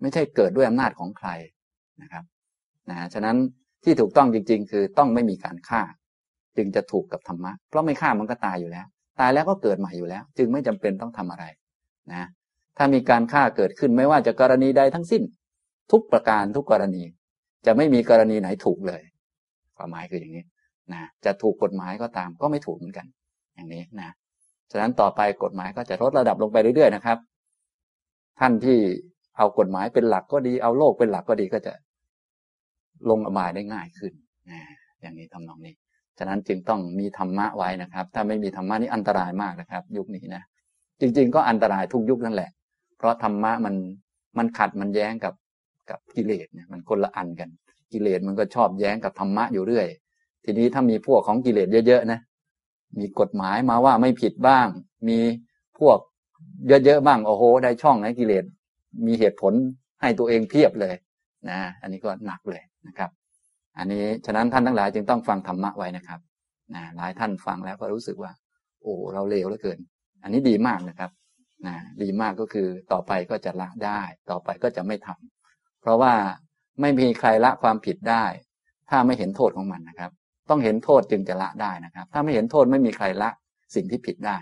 ไม่ใช่เกิดด้วยอำนาจของใครนะครับนะฉะนั้นที่ถูกต้องจริง ๆ คือต้องไม่มีการฆ่า จึงจะถูกกับธรรมะ เพราะไม่ฆ่ามันก็ตายอยู่แล้ว ตายแล้วก็เกิดใหม่อยู่แล้ว จึงไม่จำเป็นต้องทำอะไรนะถ้ามีการฆ่าเกิดขึ้นไม่ว่าจะกรณีใดทั้งสิ้น ทุกประการทุกกรณี จะไม่มีกรณีไหนถูกเลย ความหมายคืออย่างนี้นะจะถูกกฎหมายก็ตามก็ไม่ถูกเหมือนกัน อย่างนี้นะฉะนั้นต่อไปกฎหมายก็จะลดระดับลงไปเรื่อยๆนะครับ ท่านที่เอากฎหมายเป็นหลักก็ดี เอาโลกเป็นหลักก็ดีก็จะลงอบายได้ง่ายขึ้นนะอย่างนี้ทำนองนี้ ฉะนั้นจึงต้องมีธรรมะไว้นะครับ ถ้าไม่มีธรรมะนี่อันตรายมากนะครับ ยุคนี้นะจริง ๆ ก็อันตรายทุกยุคนั่นแหละ เพราะธรรมะมันมันขัดมันแย้งกับ กับกิเลสเนี่ยมันคนละอันกัน กิเลสมันก็ชอบแย้งกับธรรมะอยู่เรื่อย ทีนี้ถ้ามีพวกของกิเลสเยอะๆนะมีกฎหมายมาว่าไม่ผิดบ้าง มีพวกเยอะๆบ้างโอ้โห ได้ช่องให้กิเลสมีเหตุผลให้ตัวเองเพียบเลยนะอันนี้ก็หนักเลยนะครับ อันนี้ฉะนั้นท่านทั้งหลายจึงต้องฟังธรรมะไว้นะครับนะหลายท่านฟังแล้วก็รู้สึกว่า โอ้เราเลวเหลือเกิน อันนี้ดีมากนะครับนะดีมากก็คือต่อไปก็จะละได้ ต่อไปก็จะไม่ทำ เพราะว่าไม่มีใครละความผิดได้ ถ้าไม่เห็นโทษของมันนะครับ ต้องเห็นโทษจึงจะละได้นะครับ ถ้าไม่เห็นโทษไม่มีใครละสิ่งที่ผิดได้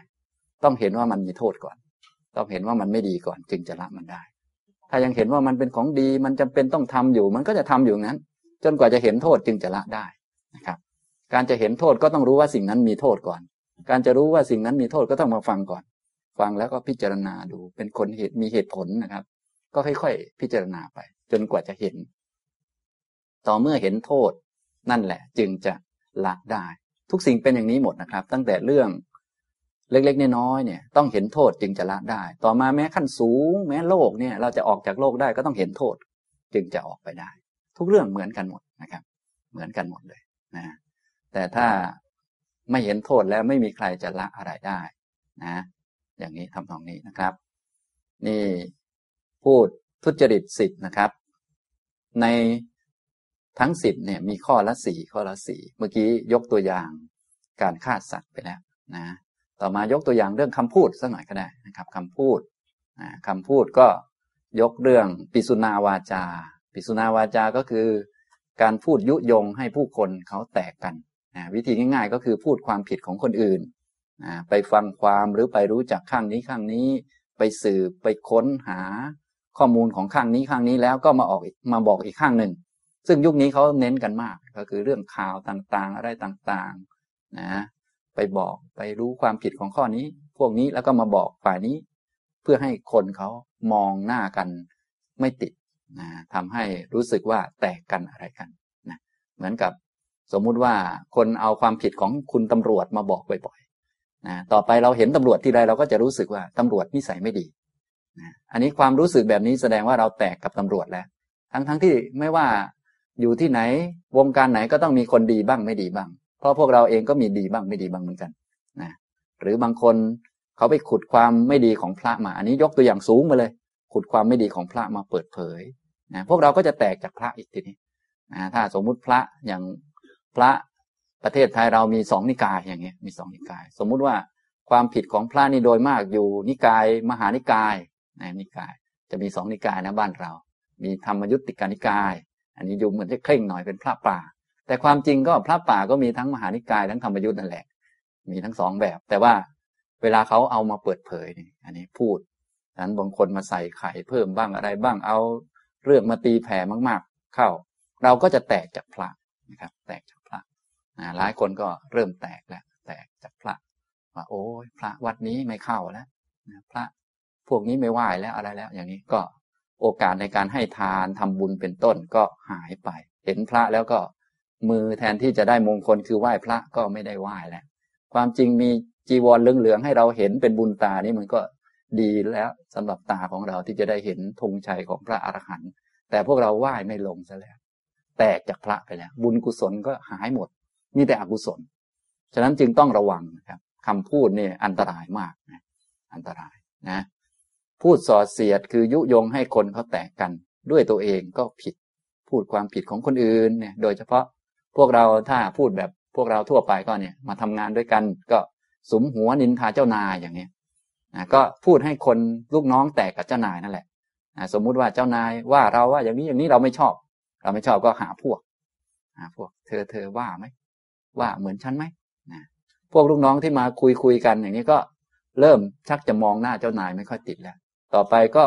ต้องเห็นว่ามันมีโทษก่อน ต้องเห็นว่ามันไม่ดีก่อนจึงจะละมันได้ ถ้ายังเห็นว่ามันเป็นของดี มันจำเป็นต้องทำอยู่ มันก็จะทำอยู่นั้น จนกว่าจะเห็นโทษจึงจะละได้นะครับ การจะเห็นโทษก็ต้องรู้ว่าสิ่งนั้นมีโทษก่อน การจะรู้ว่าสิ่งนั้นมีโทษก็ต้องมาฟังก่อน ฟังแล้วก็พิจารณาดูเป็นคนเหตุมีเหตุผลนะครับ ก็ค่อย ๆ พิจารณาไป จนกว่าจะเห็น ต่อเมื่อเห็นโทษ นั่นแหละ จึงจะละได้ ทุกสิ่งเป็นอย่างนี้หมดนะครับ ตั้งแต่เรื่องเล็กๆน้อยๆเนี่ย ต้องเห็นโทษจึงจะละได้ ต่อมาแม้ขั้นสูง แม้โลกเนี่ย เราจะออกจากโลกได้ก็ต้องเห็นโทษ จึงจะออกไปได้ ทุกเรื่องเหมือนกันหมดนะครับ เหมือนกันหมดเลยนะแต่ถ้าไม่เห็นโทษแล้วไม่มีใครจะละอะไรได้นะ อย่างนี้ทำตรงนี้นะครับ นี่พูด ทุจริตสิบนะครับ ในทั้งสิบเนี่ยมีข้อละสี่ข้อละสี่เมื่อกี้ยกตัวอย่างการฆ่าสัตว์ไปแล้วนะต่อมายกตัวอย่างเรื่องคำพูดสักหน่อยก็ได้นะครับคำพูดคำพูดก็ยกเรื่องปิสุนาวาจา ปิสุนาวาจาก็คือ การพูดยุยงให้ผู้คนเขาแตกกันนะวิธีง่ายๆ ก็คือพูดความผิดของคนอื่นนะไปฟังความหรือไปรู้จักข้างนี้ข้างนี้ ไปสืบไปค้นหา ข้อมูลของข้างนี้ข้างนี้แล้วก็มาออกมาบอกอีกข้างหนึ่ง ซึ่งยุคนี้เขาเน้นกันมาก ก็คือเรื่องข่าวต่างๆ อะไรต่างๆนะไปบอกไปรู้ความผิดของข้อนี้ พวกนี้แล้วก็มาบอกฝ่ายนี้ เพื่อให้คนเขามองหน้ากันไม่ติดนะทำให้รู้สึกว่าแตกกันอะไรกันนะเหมือนกับสมมุติว่าคนเอาความผิดของคุณตำรวจมาบอกบ่อยๆนะต่อไปเราเห็นตำรวจที่ใดเราก็จะรู้สึกว่าตำรวจนิสัยไม่ดี นะอันนี้ความรู้สึกแบบนี้แสดงว่าเราแตกกับตำรวจแล้ว ทั้งๆทที่ไม่ว่าอยู่ที่ไหนวงการไหนก็ต้องมีคนดีบ้างไม่ดีบ้าง เพราะพวกเราเองก็มีดีบ้างไม่ดีบ้างเหมือนกันนะหรือบางคนเขาไปขุดความไม่ดีของพระมา อันนี้ยกตัวอย่างสูงมาเลย ขุดความไม่ดีของพระมาเปิดเผยนะพวกเราก็จะแตกจากพระอีกทีนี้นะถ้าสมมุติพระอย่างพระประเทศไทยเรามีสองนิกายอย่างเงี้ยมีสองนิกาย สมมุติว่าความผิดของพระนี่โดยมากอยู่นิกายมหานิกาย นนิกาย จะมีสองนิกายนะบ้านเรา มีธรรมยุติกานิกาย อันนี้อยู่เหมือนจะเคร่งหน่อยเป็นพระป่า แต่ความจริงก็พระป่าก็มีทั้งมหานิกายทั้งธรรมยุทธนั่นแหละ มีทั้งสองแบบ แต่ว่าเวลาเขาเอามาเปิดเผยนี่อันนี้พูดนั้นบางคนมาใส่ไข่เพิ่มบ้างอะไรบ้างเอาเรื่องมาตีแผ่มากๆ เข้า เราก็จะแตกจากพระนะครับ แตกจากพระหลายคนก็เริ่มแตกแล้ว แตกจากพระว่าโอ้ยพระวัดนี้ไม่เข้าแล้วพระ พวกนี้ไม่ไหวแล้วอะไรแล้ว อย่างนี้ก็โอกาสในการให้ทานทำบุญเป็นต้นก็หายไป เห็นพระแล้วก็มือแทนที่จะได้มงคลคือไหว้พระก็ไม่ได้ไหว้แล้ว ความจริงมีจีวรเหลืองๆให้เราเห็นเป็นบุญตานี่มันก็ดีแล้วสำหรับตาของเราที่จะได้เห็นธงชัยของพระอรหันต์แต่พวกเราไหว้ไม่ลงซะแล้ว แตกจากพระไปแล้ว บุญกุศลก็หายหมด มีแต่อกุศล ฉะนั้นจึงต้องระวังนะครับคำพูดนี่อันตรายมากนะอันตรายนะ พูดส่อเสียดคือยุยงให้คนเขาแตกกัน ด้วยตัวเองก็ผิด พูดความผิดของคนอื่นเนี่ย โดยเฉพาะพวกเราถ้าพูดแบบพวกเราทั่วไปก็เนี่ย มาทำงานด้วยกัน ก็สมหัวนินทาเจ้านายอย่างนี้นะก็พูดให้คนลูกน้องแตกกับเจ้านายนั่นแหละนะสมมุติว่าเจ้านายว่าเราว่าอย่างนี้อย่างนี้เราไม่ชอบ เราไม่ชอบก็หาพวกหาพวก เธอเธอว่าไหมว่าเหมือนฉันไหมนะพวกลูกน้องที่มาคุยคุยกันอย่างนี้ก็เริ่มชักจะมองหน้าเจ้านายไม่ค่อยติดแล้ว ต่อไปก็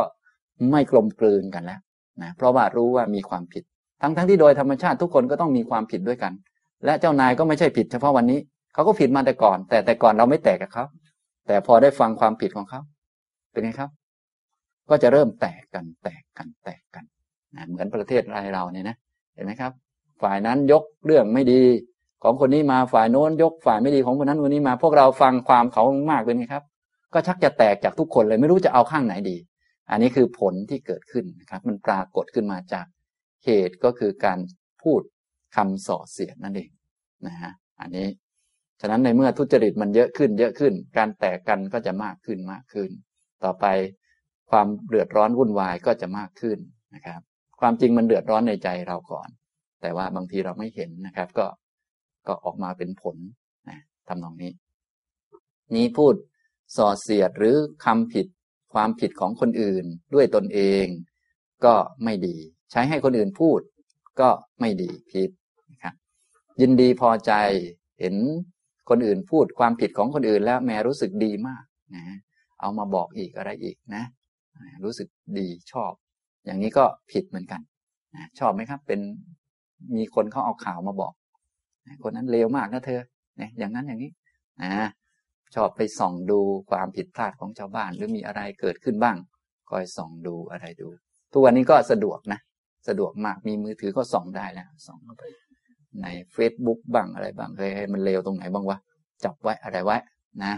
ไม่กลมกลืนกันแล้วนะเพราะว่ารู้ว่ามีความผิด ทั้งทั้งที่โดยธรรมชาติทุกคนก็ต้องมีความผิดด้วยกัน และเจ้านายก็ไม่ใช่ผิดเฉพาะวันนี้เขาก็ผิดมาแต่ก่อน แต่แต่ก่อนเราไม่แตกกับเขาแต่พอได้ฟังความผิดของเขาเป็นไงครับ ก็จะเริ่มแตกกันแตกกันแตกกันนะเหมือนประเทศไทยเราเนี่ยนะเห็นไหมครับ ฝ่ายนั้นยกเรื่องไม่ดี ของคนนี้มาฝ่ายโน้นยกฝ่ายไม่ดีของคนนั้นคนนี้มา พวกเราฟังความเขามากเป็นไงครับ ก็ชักจะแตกจากทุกคนเลยไม่รู้จะเอาข้างไหนดี อันนี้คือผลที่เกิดขึ้นนะครับมันปรากฏขึ้นมาจากเหตุก็คือการพูดคำส่อเสียดนั่นเองนะฮะอันนี้ฉะนั้นในเมื่อทุจริตมันเยอะขึ้น เยอะขึ้น การแตกกันก็จะมากขึ้นมากขึ้น ต่อไปความเดือดร้อนวุ่นวายก็จะมากขึ้นนะครับ ความจริงมันเดือดร้อนในใจเราก่อน แต่ว่าบางทีเราไม่เห็นนะครับ ก็ก็ออกมาเป็นผลนะทำนองนี้ นี้พูด ส่อเสียดหรือคำผิดความผิดของคนอื่นด้วยตนเอง ก็ไม่ดี ใช้ให้คนอื่นพูด ก็ไม่ดีผิดนะครับยินดีพอใจเห็นคนอื่นพูดความผิดของคนอื่นแล้วแม่รู้สึกดีมากนะเอามาบอกอีกอะไรอีกนะ รู้สึกดีชอบ อย่างนี้ก็ผิดเหมือนกันนะชอบไหมครับ เป็นมีคนเขาเอาข่าวมาบอกคนนั้นเลวมากนะเธอเนี่ยอย่างนั้นอย่างนี้นะ ชอบไปส่องดูความผิดพลาดของชาวบ้าน หรือมีอะไรเกิดขึ้นบ้างคอยส่องดูอะไรดู ทุกวันนี้ก็สะดวกนะ สะดวกมากมีมือถือก็ส่องได้แล้วส่องเข้าไปใน Facebook บ้างอะไรบ้างเฮ้ยมันเลวตรงไหนบ้างวะจับไว้อะไรไว้นะ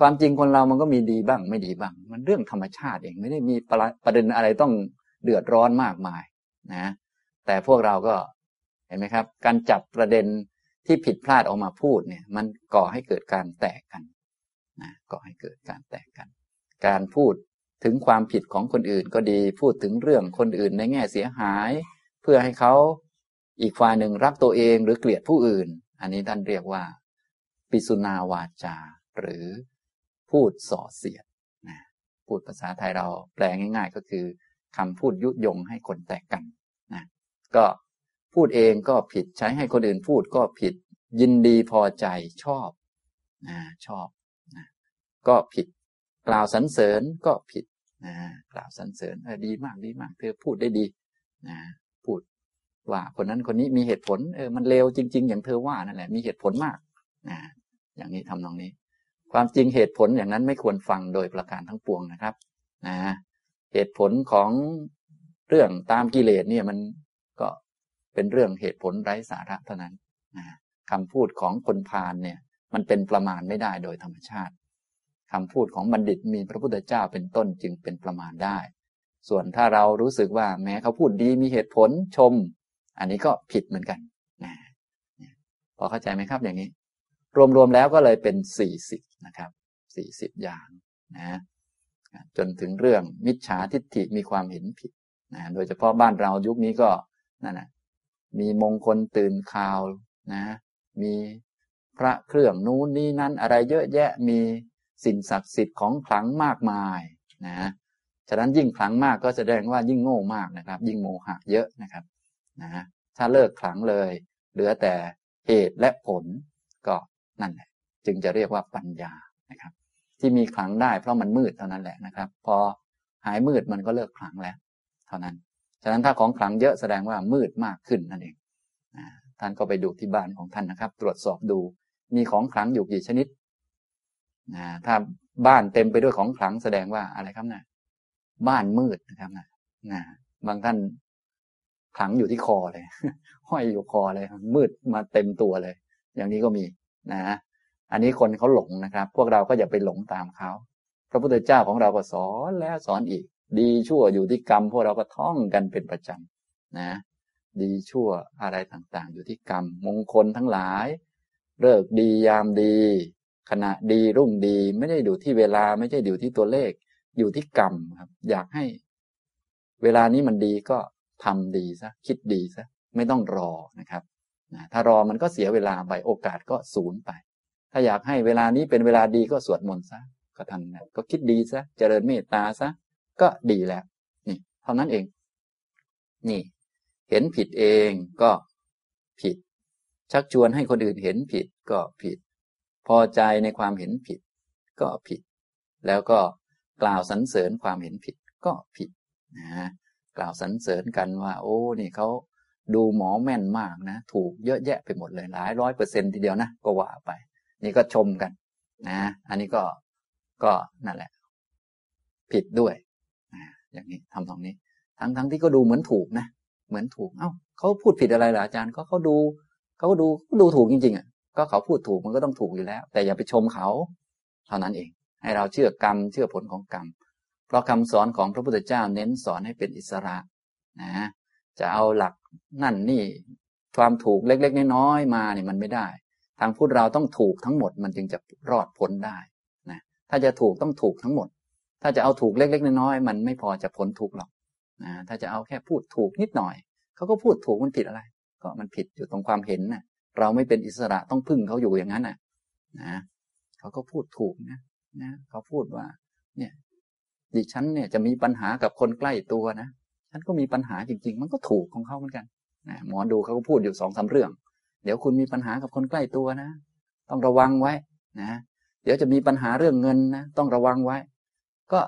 ความจริงคนเรามันก็มีดีบ้างไม่ดีบ้าง มันเรื่องธรรมชาติเองไม่ได้มีประเด็นอะไรต้องเดือดร้อนมากมายนะ แต่พวกเราก็เห็นไหมครับ การจับประเด็น ที่ผิดพลาดออกมาพูดเนี่ย มันก่อให้เกิดการแตกกันนะก่อให้เกิดการแตกกัน การพูดถึงความผิดของคนอื่นก็ดี พูดถึงเรื่องคนอื่นในแง่เสียหาย เพื่อให้เขาอีกฝ่ายหนึ่งรักตัวเองหรือเกลียดผู้อื่น อันนี้ท่านเรียกว่า ปิสุนาวาจา หรือพูดส่อเสียดนะพูดภาษาไทยเราแปลง่าย ๆ ก็คือคำพูดยุยงให้คนแตกกันนะก็ พูดเองก็ผิดใช้ให้คนอื่นพูดก็ผิด ยินดีพอใจชอบนะชอบนะก็ผิด กล่าวสรรเสริญก็ผิดนะกล่าวสรรเสริญดีมากดีมาก เธอพูดได้ดีนะพูดว่าคนนั้นคนนี้มีเหตุผลเออมันเลวจริง ๆ อย่างเธอว่านั่นแหละมีเหตุผลมากนะอย่างนี้ทำนองนี้ ความจริงเหตุผลอย่างนั้นไม่ควรฟังโดยประการทั้งปวงนะครับนะเหตุผลของเรื่องตามกิเลสเนี่ยมันก็ เป็นเรื่องเหตุผลไร้สาระเท่านั้นนะคำพูดของคนพาลเนี่ย มันเป็นประมาณไม่ได้โดยธรรมชาติคำพูดของบัณฑิตมีพระพุทธเจ้าเป็นต้นจึงเป็นประมาณได้ ส่วนถ้าเรารู้สึกว่าแม้เขาพูดดีมีเหตุผลชม อันนี้ก็ผิดเหมือนกันนะพอเข้าใจไหมครับอย่างนี้ รวมๆแล้วก็เลยเป็นสี่สิบนะครับสี่สิบอย่างนะจนถึงเรื่องมิจฉาทิฏฐิมีความเห็นผิดนะโดยเฉพาะบ้านเรายุคนี้ก็นั่นนะ มีมงคลตื่นข่าวนะ มีพระเครื่องนู้นนี่นั่นอะไรเยอะแยะมีสิ่งศักดิ์สิทธิ์ของขลังมากมายนะฉะนั้นยิ่งขลังมากก็แสดงว่ายิ่งโง่มากนะครับ ยิ่งโมหะเยอะนะครับนะถ้าเลิกขลังเลย เหลือแต่เหตุและผลก็นั่นแหละ จึงจะเรียกว่าปัญญานะครับ ที่มีขลังได้เพราะมันมืดเท่านั้นแหละนะครับ พอหายมืดมันก็เลิกขลังแล้ว เท่านั้น ฉะนั้นถ้าของขลังเยอะแสดงว่ามืดมากขึ้นนั่นเองท่านก็ไปดูที่บ้านของท่านนะครับ ตรวจสอบดูมีของขลังอยู่กี่ชนิดนะถ้าบ้านเต็มไปด้วยของขลังแสดงว่าอะไรครับนะบ้านมืดนะครับนะนะบางท่านขลังอยู่ที่คอเลย ห้อยอยู่คอเลย มืดมาเต็มตัวเลย อย่างนี้ก็มีนะ อันนี้คนเขาหลงนะครับ พวกเราก็อย่าไปหลงตามเขาพระพุทธเจ้าของเราก็สอนแล้วสอนอีก ดีชั่วอยู่ที่กรรมพวกเราก็ท่องกันเป็นประจำนะ ดีชั่วอะไรต่างๆ อยู่ที่กรรมมงคลทั้งหลายเลิกดียามดี ขณะดีรุ่งดี ไม่ได้อยู่ที่เวลาไม่ใช่อยู่ที่ตัวเลข อยู่ที่กรรมครับ อยากให้ เวลานี้มันดีก็ทำดีซะคิดดีซะไม่ต้องรอนะครับนะถ้ารอมันก็เสียเวลาไปโอกาสก็สูญไป ถ้าอยากให้เวลานี้เป็นเวลาดีก็สวดมนต์ซะก็ทำนะก็คิดดีซะเจริญเมตตาซะ ก็ดีแล้ว นี่เท่านั้นเอง นี่ เห็นผิดเองก็ผิด ชักชวนให้คนอื่นเห็นผิดก็ผิด พอใจในความเห็นผิด ก็ผิด แล้วก็กล่าวสรรเสริญความเห็นผิดก็ผิดนะกล่าวสรรเสริญกันว่า โอ้ นี่เขาดูหมอแม่นมากนะ ถูกเยอะแยะไปหมดเลยหลายร้อยเปอร์เซ็นทีเดียวนะก็ว่าไป นี่ก็ชมกันนะ อันนี้ก็ก็นั่นแหละ ผิดด้วย อย่างนี้ทำตรงนี้ ทั้งทั้งที่ก็ดูเหมือนถูกนะ เหมือนถูก เอ้าเขาพูดผิดอะไรล่ะอาจารย์ก็เขาดูเขาก็ดูดูถูกจริงๆอะ ก็เขาพูดถูกมันก็ต้องถูกอยู่แล้ว แต่อย่าไปชมเขา เท่านั้นเอง ให้เราเชื่อกรรมเชื่อผลของกรรม เพราะคำสอนของพระพุทธเจ้าเน้นสอนให้เป็นอิสระนะ จะเอาหลักนั่นนี่ความถูกเล็กๆน้อยๆมาเนี่ยมันไม่ได้ ทางพุทธเราต้องถูกทั้งหมดมันจึงจะรอดพ้นได้นะถ้าจะถูกต้องถูกทั้งหมด ถ้าจะเอาถูกเล็ก ๆ น้อยๆมันไม่พอจะพ้นทุกข์หรอกนะถ้าจะเอาแค่พูดถูกนิดหน่อยเขาก็พูดถูกมันผิดอะไร ก็มันผิดอยู่ตรงความเห็นนะ่ะ เราไม่เป็นอิสระต้องพึ่งเขาอยู่อย่างนั้นน่ะนะเขาก็พูดถูกนะนะเขาพูดว่า เนี่ย ดิฉันเนี่ยจะมีปัญหากับคนใกล้ตัวนะฉันก็มีปัญหาจริง ๆ มันก็ถูกของเขาเหมือนกันนะหมอดูเขาก็พูดอยู่สองสาเรื่อง เดี๋ยวคุณมีปัญหากับคนใกล้ตัวนะ ต้องระวังไว้นะเดี๋ยวจะมีปัญหาเรื่องเงินนะต้องระวังไว้ ก็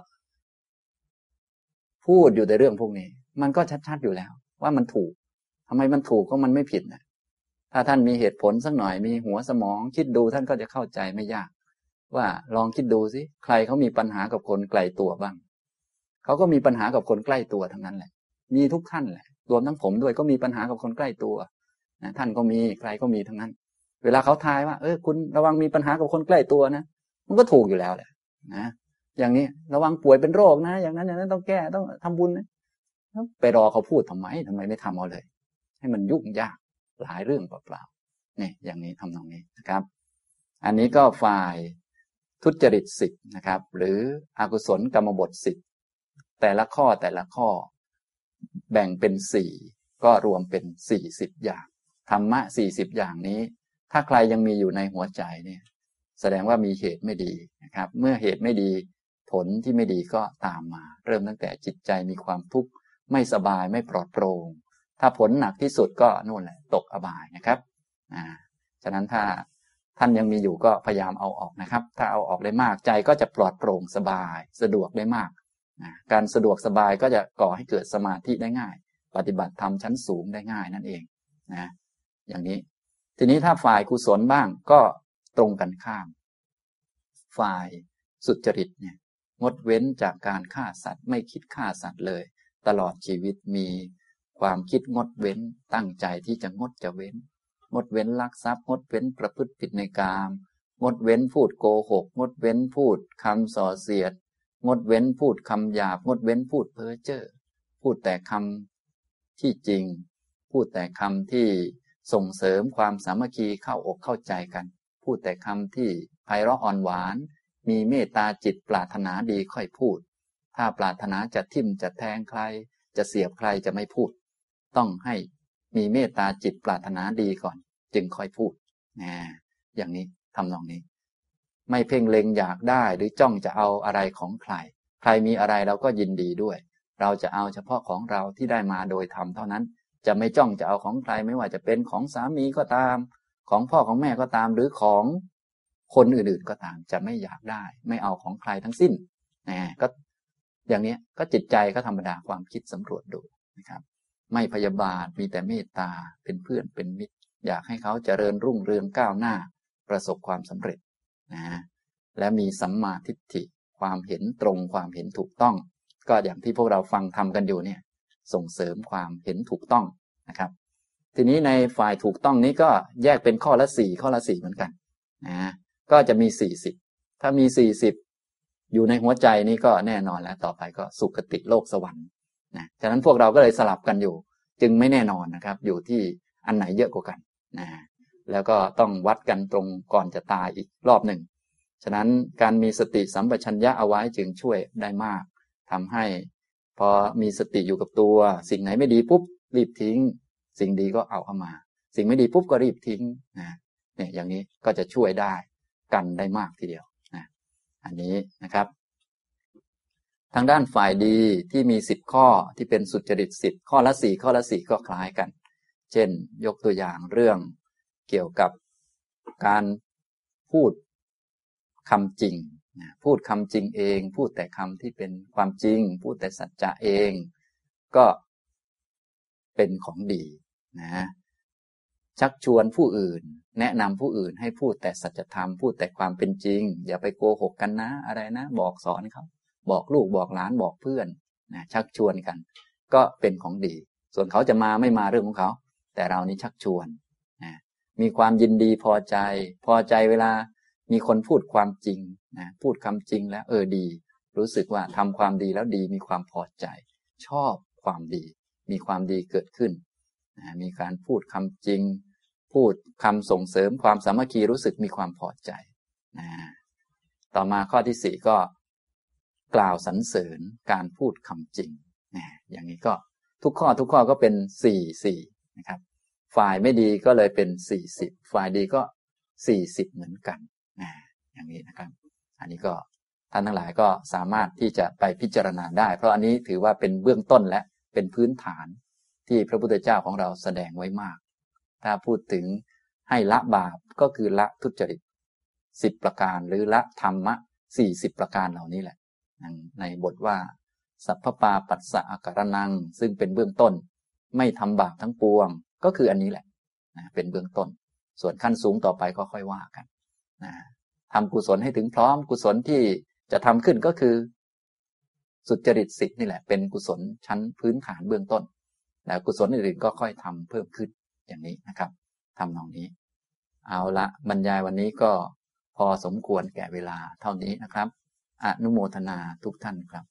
พูดอยู่ในเรื่องพวกนี้ มันก็ชัดๆอยู่แล้ว ว่ามันถูกทำไมมันถูกก็มันไม่ผิดนะถ้าท่านมีเหตุผลสักหน่อยมีหัวสมอง คิดดูท่านก็จะเข้าใจไม่ยาก ว่าลองคิดดูสิใครเขามีปัญหากับคนไกลตัวบ้างเขาก็มีปัญหากับคนใกล้ตัวทั้งนั้นแหละ มีทุกท่านแหละ รวมทั้งผมด้วยก็มีปัญหากับคนใกล้ตัวนะท่านก็มีใครก็มีทั้งนั้น เวลาเขาทายว่า เออคุณระวังมีปัญหากับคนใกล้ตัวนะมันก็ถูกอยู่แล้วแหละนะ อย่างนี้ระวังป่วยเป็นโรคนะ อย่างนั้นอย่างนั้นต้องแก้ต้องทำบุญนะไปรอเขาพูดทำไมทำไมไม่ทำเอาเลย ให้มันยุ่งยากหลายเรื่องเปล่าๆนี่อย่างนี้ทำตรงนี้นะครับ อันนี้ก็ฝ่ายทุจริตสิบนะครับ หรืออกุศลกรรมบทสิบแต่ละข้อแต่ละข้อ แบ่งเป็นสี่ก็รวมเป็นสี่สิบอย่างธรรมะสี่สิบอย่างนี้ ถ้าใครยังมีอยู่ในหัวใจเนี่ย แสดงว่ามีเหตุไม่ดีนะครับ เมื่อเหตุไม่ดี ผลที่ไม่ดีก็ตามมา เริ่มตั้งแต่จิตใจมีความทุกข์ไม่สบายไม่ปลอดโปร่งถ้าผลหนักที่สุดก็นู่นแหละตกอบายนะครับอ่าฉะนั้นถ้าท่านยังมีอยู่ก็พยายามเอาออกนะครับ ถ้าเอาออกได้มากใจก็จะปลอดโปร่งสบาย สะดวกได้มากนะการสะดวกสบายก็จะก่อให้เกิดสมาธิได้ง่าย ปฏิบัติธรรมชั้นสูงได้ง่ายนั่นเองนะอย่างนี้ ทีนี้ถ้าฝ่ายกุศลบ้างก็ตรงกันข้าม ฝ่ายสุจริตเนี่ย งดเว้นจากการฆ่าสัตว์ ไม่คิดฆ่าสัตว์เลย ตลอดชีวิตมีความคิดงดเว้นตั้งใจที่จะงดจะเว้น งดเว้นลักทรัพย์ งดเว้นประพฤติผิดในกามงดเว้นพูดโกหก งดเว้นพูดคำส่อเสียด งดเว้นพูดคำหยาบ งดเว้นพูดเพ้อเจ้อพูดแต่คำที่จริง พูดแต่คำที่ส่งเสริมความสามัคคีเข้าอกเข้าใจกัน พูดแต่คำที่ไพเราะอ่อนหวาน มีเมตตาจิตปรารถนาดีค่อยพูด ถ้าปรารถนาจะทิ่มจะแทงใคร จะเสียบใครจะไม่พูด ต้องให้มีเมตตาจิตปรารถนาดีก่อน จึงค่อยพูดนะอย่างนี้ทำนองนี้ ไม่เพ่งเล็งอยากได้หรือจ้องจะเอาอะไรของใคร ใครมีอะไรเราก็ยินดีด้วย เราจะเอาเฉพาะของเราที่ได้มาโดยธรรมเท่านั้น จะไม่จ้องจะเอาของใครไม่ว่าจะเป็นของสามีก็ตาม ของพ่อของแม่ก็ตามหรือของ คนอื่นๆก็ตามจะไม่อยากได้ ไม่เอาของใครทั้งสิ้นนะก็อย่างนี้ก็จิตใจก็ธรรมดาความคิดสำรวจดูนะครับ ไม่พยาบาทมีแต่เมตตาเป็นเพื่อนเป็นมิตร อยากให้เขาเจริญรุ่งเรืองก้าวหน้า ประสบความสำเร็จนะและมีสัมมาทิฏฐิความเห็นตรงความเห็นถูกต้อง ก็อย่างที่พวกเราฟังทำกันอยู่เนี่ยส่งเสริมความเห็นถูกต้องนะครับ ทีนี้ในฝ่ายถูกต้องนี้ก็แยกเป็นข้อละสี่ข้อละสี่เหมือนกันนะ ก็จะมีสี่สิบถ้ามีสี่สิบอยู่ในหัวใจนี้ก็แน่นอนแล้ว ต่อไปก็สุคติโลกสวรรค์นะฉะนั้นพวกเราก็เลยสลับกันอยู่ จึงไม่แน่นอนนะครับ อยู่ที่อันไหนเยอะกว่ากันนะแล้วก็ต้องวัดกันตรงก่อนจะตายอีกรอบหนึ่ง ฉะนั้นการมีสติสัมปชัญญะเอาไว้จึงช่วยได้มากทำให้ พอมีสติอยู่กับตัว สิ่งไหนไม่ดีปุ๊บรีบทิ้ง สิ่งดีก็เอาเข้ามา สิ่งไม่ดีปุ๊บก็รีบทิ้งนะเนี่ยอย่างนี้ก็จะช่วยได้ กันได้มากทีเดียวนะอันนี้นะครับ ทางด้านฝ่ายดีที่มีสิบข้อที่เป็นสุจริตสิบข้อละสี่ข้อละสี่ก็คล้ายกัน เช่น ยกตัวอย่างเรื่องเกี่ยวกับการพูดคำจริงพูดคำจริงเอง พูดแต่คำที่เป็นความจริง พูดแต่สัจจะเอง ก็เป็นของดีนะ ชักชวนผู้อื่น แนะนำผู้อื่นให้พูดแต่สัจธรรมพูดแต่ความเป็นจริง อย่าไปโกหกกันนะอะไรนะ บอกสอนเขาบอกลูกบอกหลานบอกเพื่อนนะชักชวนกัน ก็เป็นของดี ส่วนเขาจะมาไม่มาเรื่องของเขา แต่เรานี่ชักชวนนะมีความยินดีพอใจ พอใจเวลามีคนพูดความจริงนะพูดคำจริงแล้วเออดี รู้สึกว่าทำความดีแล้วดีมีความพอใจ ชอบความดี มีความดีเกิดขึ้นนะมีการพูดคำจริง พูดคำส่งเสริมความสามัคคีรู้สึกมีความพอใจนะต่อมาข้อที่สี่ก็ กล่าวสรรเสริญการพูดคำจริงนะอย่างนี้ก็ทุกข้อทุกข้อก็เป็นสี่สี่นะครับ ฝ่ายไม่ดีก็เลยเป็นสี่สิบฝ่ายดีก็สี่สิบเหมือนกันนะอย่างนี้นะครับ อันนี้ก็ท่านทั้งหลายก็สามารถที่จะไปพิจารณาได้ เพราะอันนี้ถือว่าเป็นเบื้องต้นและเป็นพื้นฐานที่พระพุทธเจ้าของเราแสดงไว้มาก ถ้าพูดถึงให้ละบาปก็คือละทุจริตสิบประการหรือละธรรมะสี่สิบประการเหล่านี้แหละ ในบทว่า สัพพปาปัสสะอาการนัง ซึ่งเป็นเบื้องต้น ไม่ทำบาปทั้งปวง ก็คืออันนี้แหละนะเป็นเบื้องต้น ส่วนขั้นสูงต่อไปก็ค่อยว่ากันนะทำกุศลให้ถึงพร้อมกุศลที่จะทำขึ้นก็คือ สุจริตสิทธินี่แหละ เป็นกุศลชั้นพื้นฐานเบื้องต้น แล้วกุศลอื่นๆก็ค่อยทำเพิ่มขึ้น อย่างนี้นะครับทำนองนี้ เอาละบรรยายวันนี้ก็พอสมควรแก่เวลาเท่านี้นะครับ อนุโมทนาทุกท่านครับ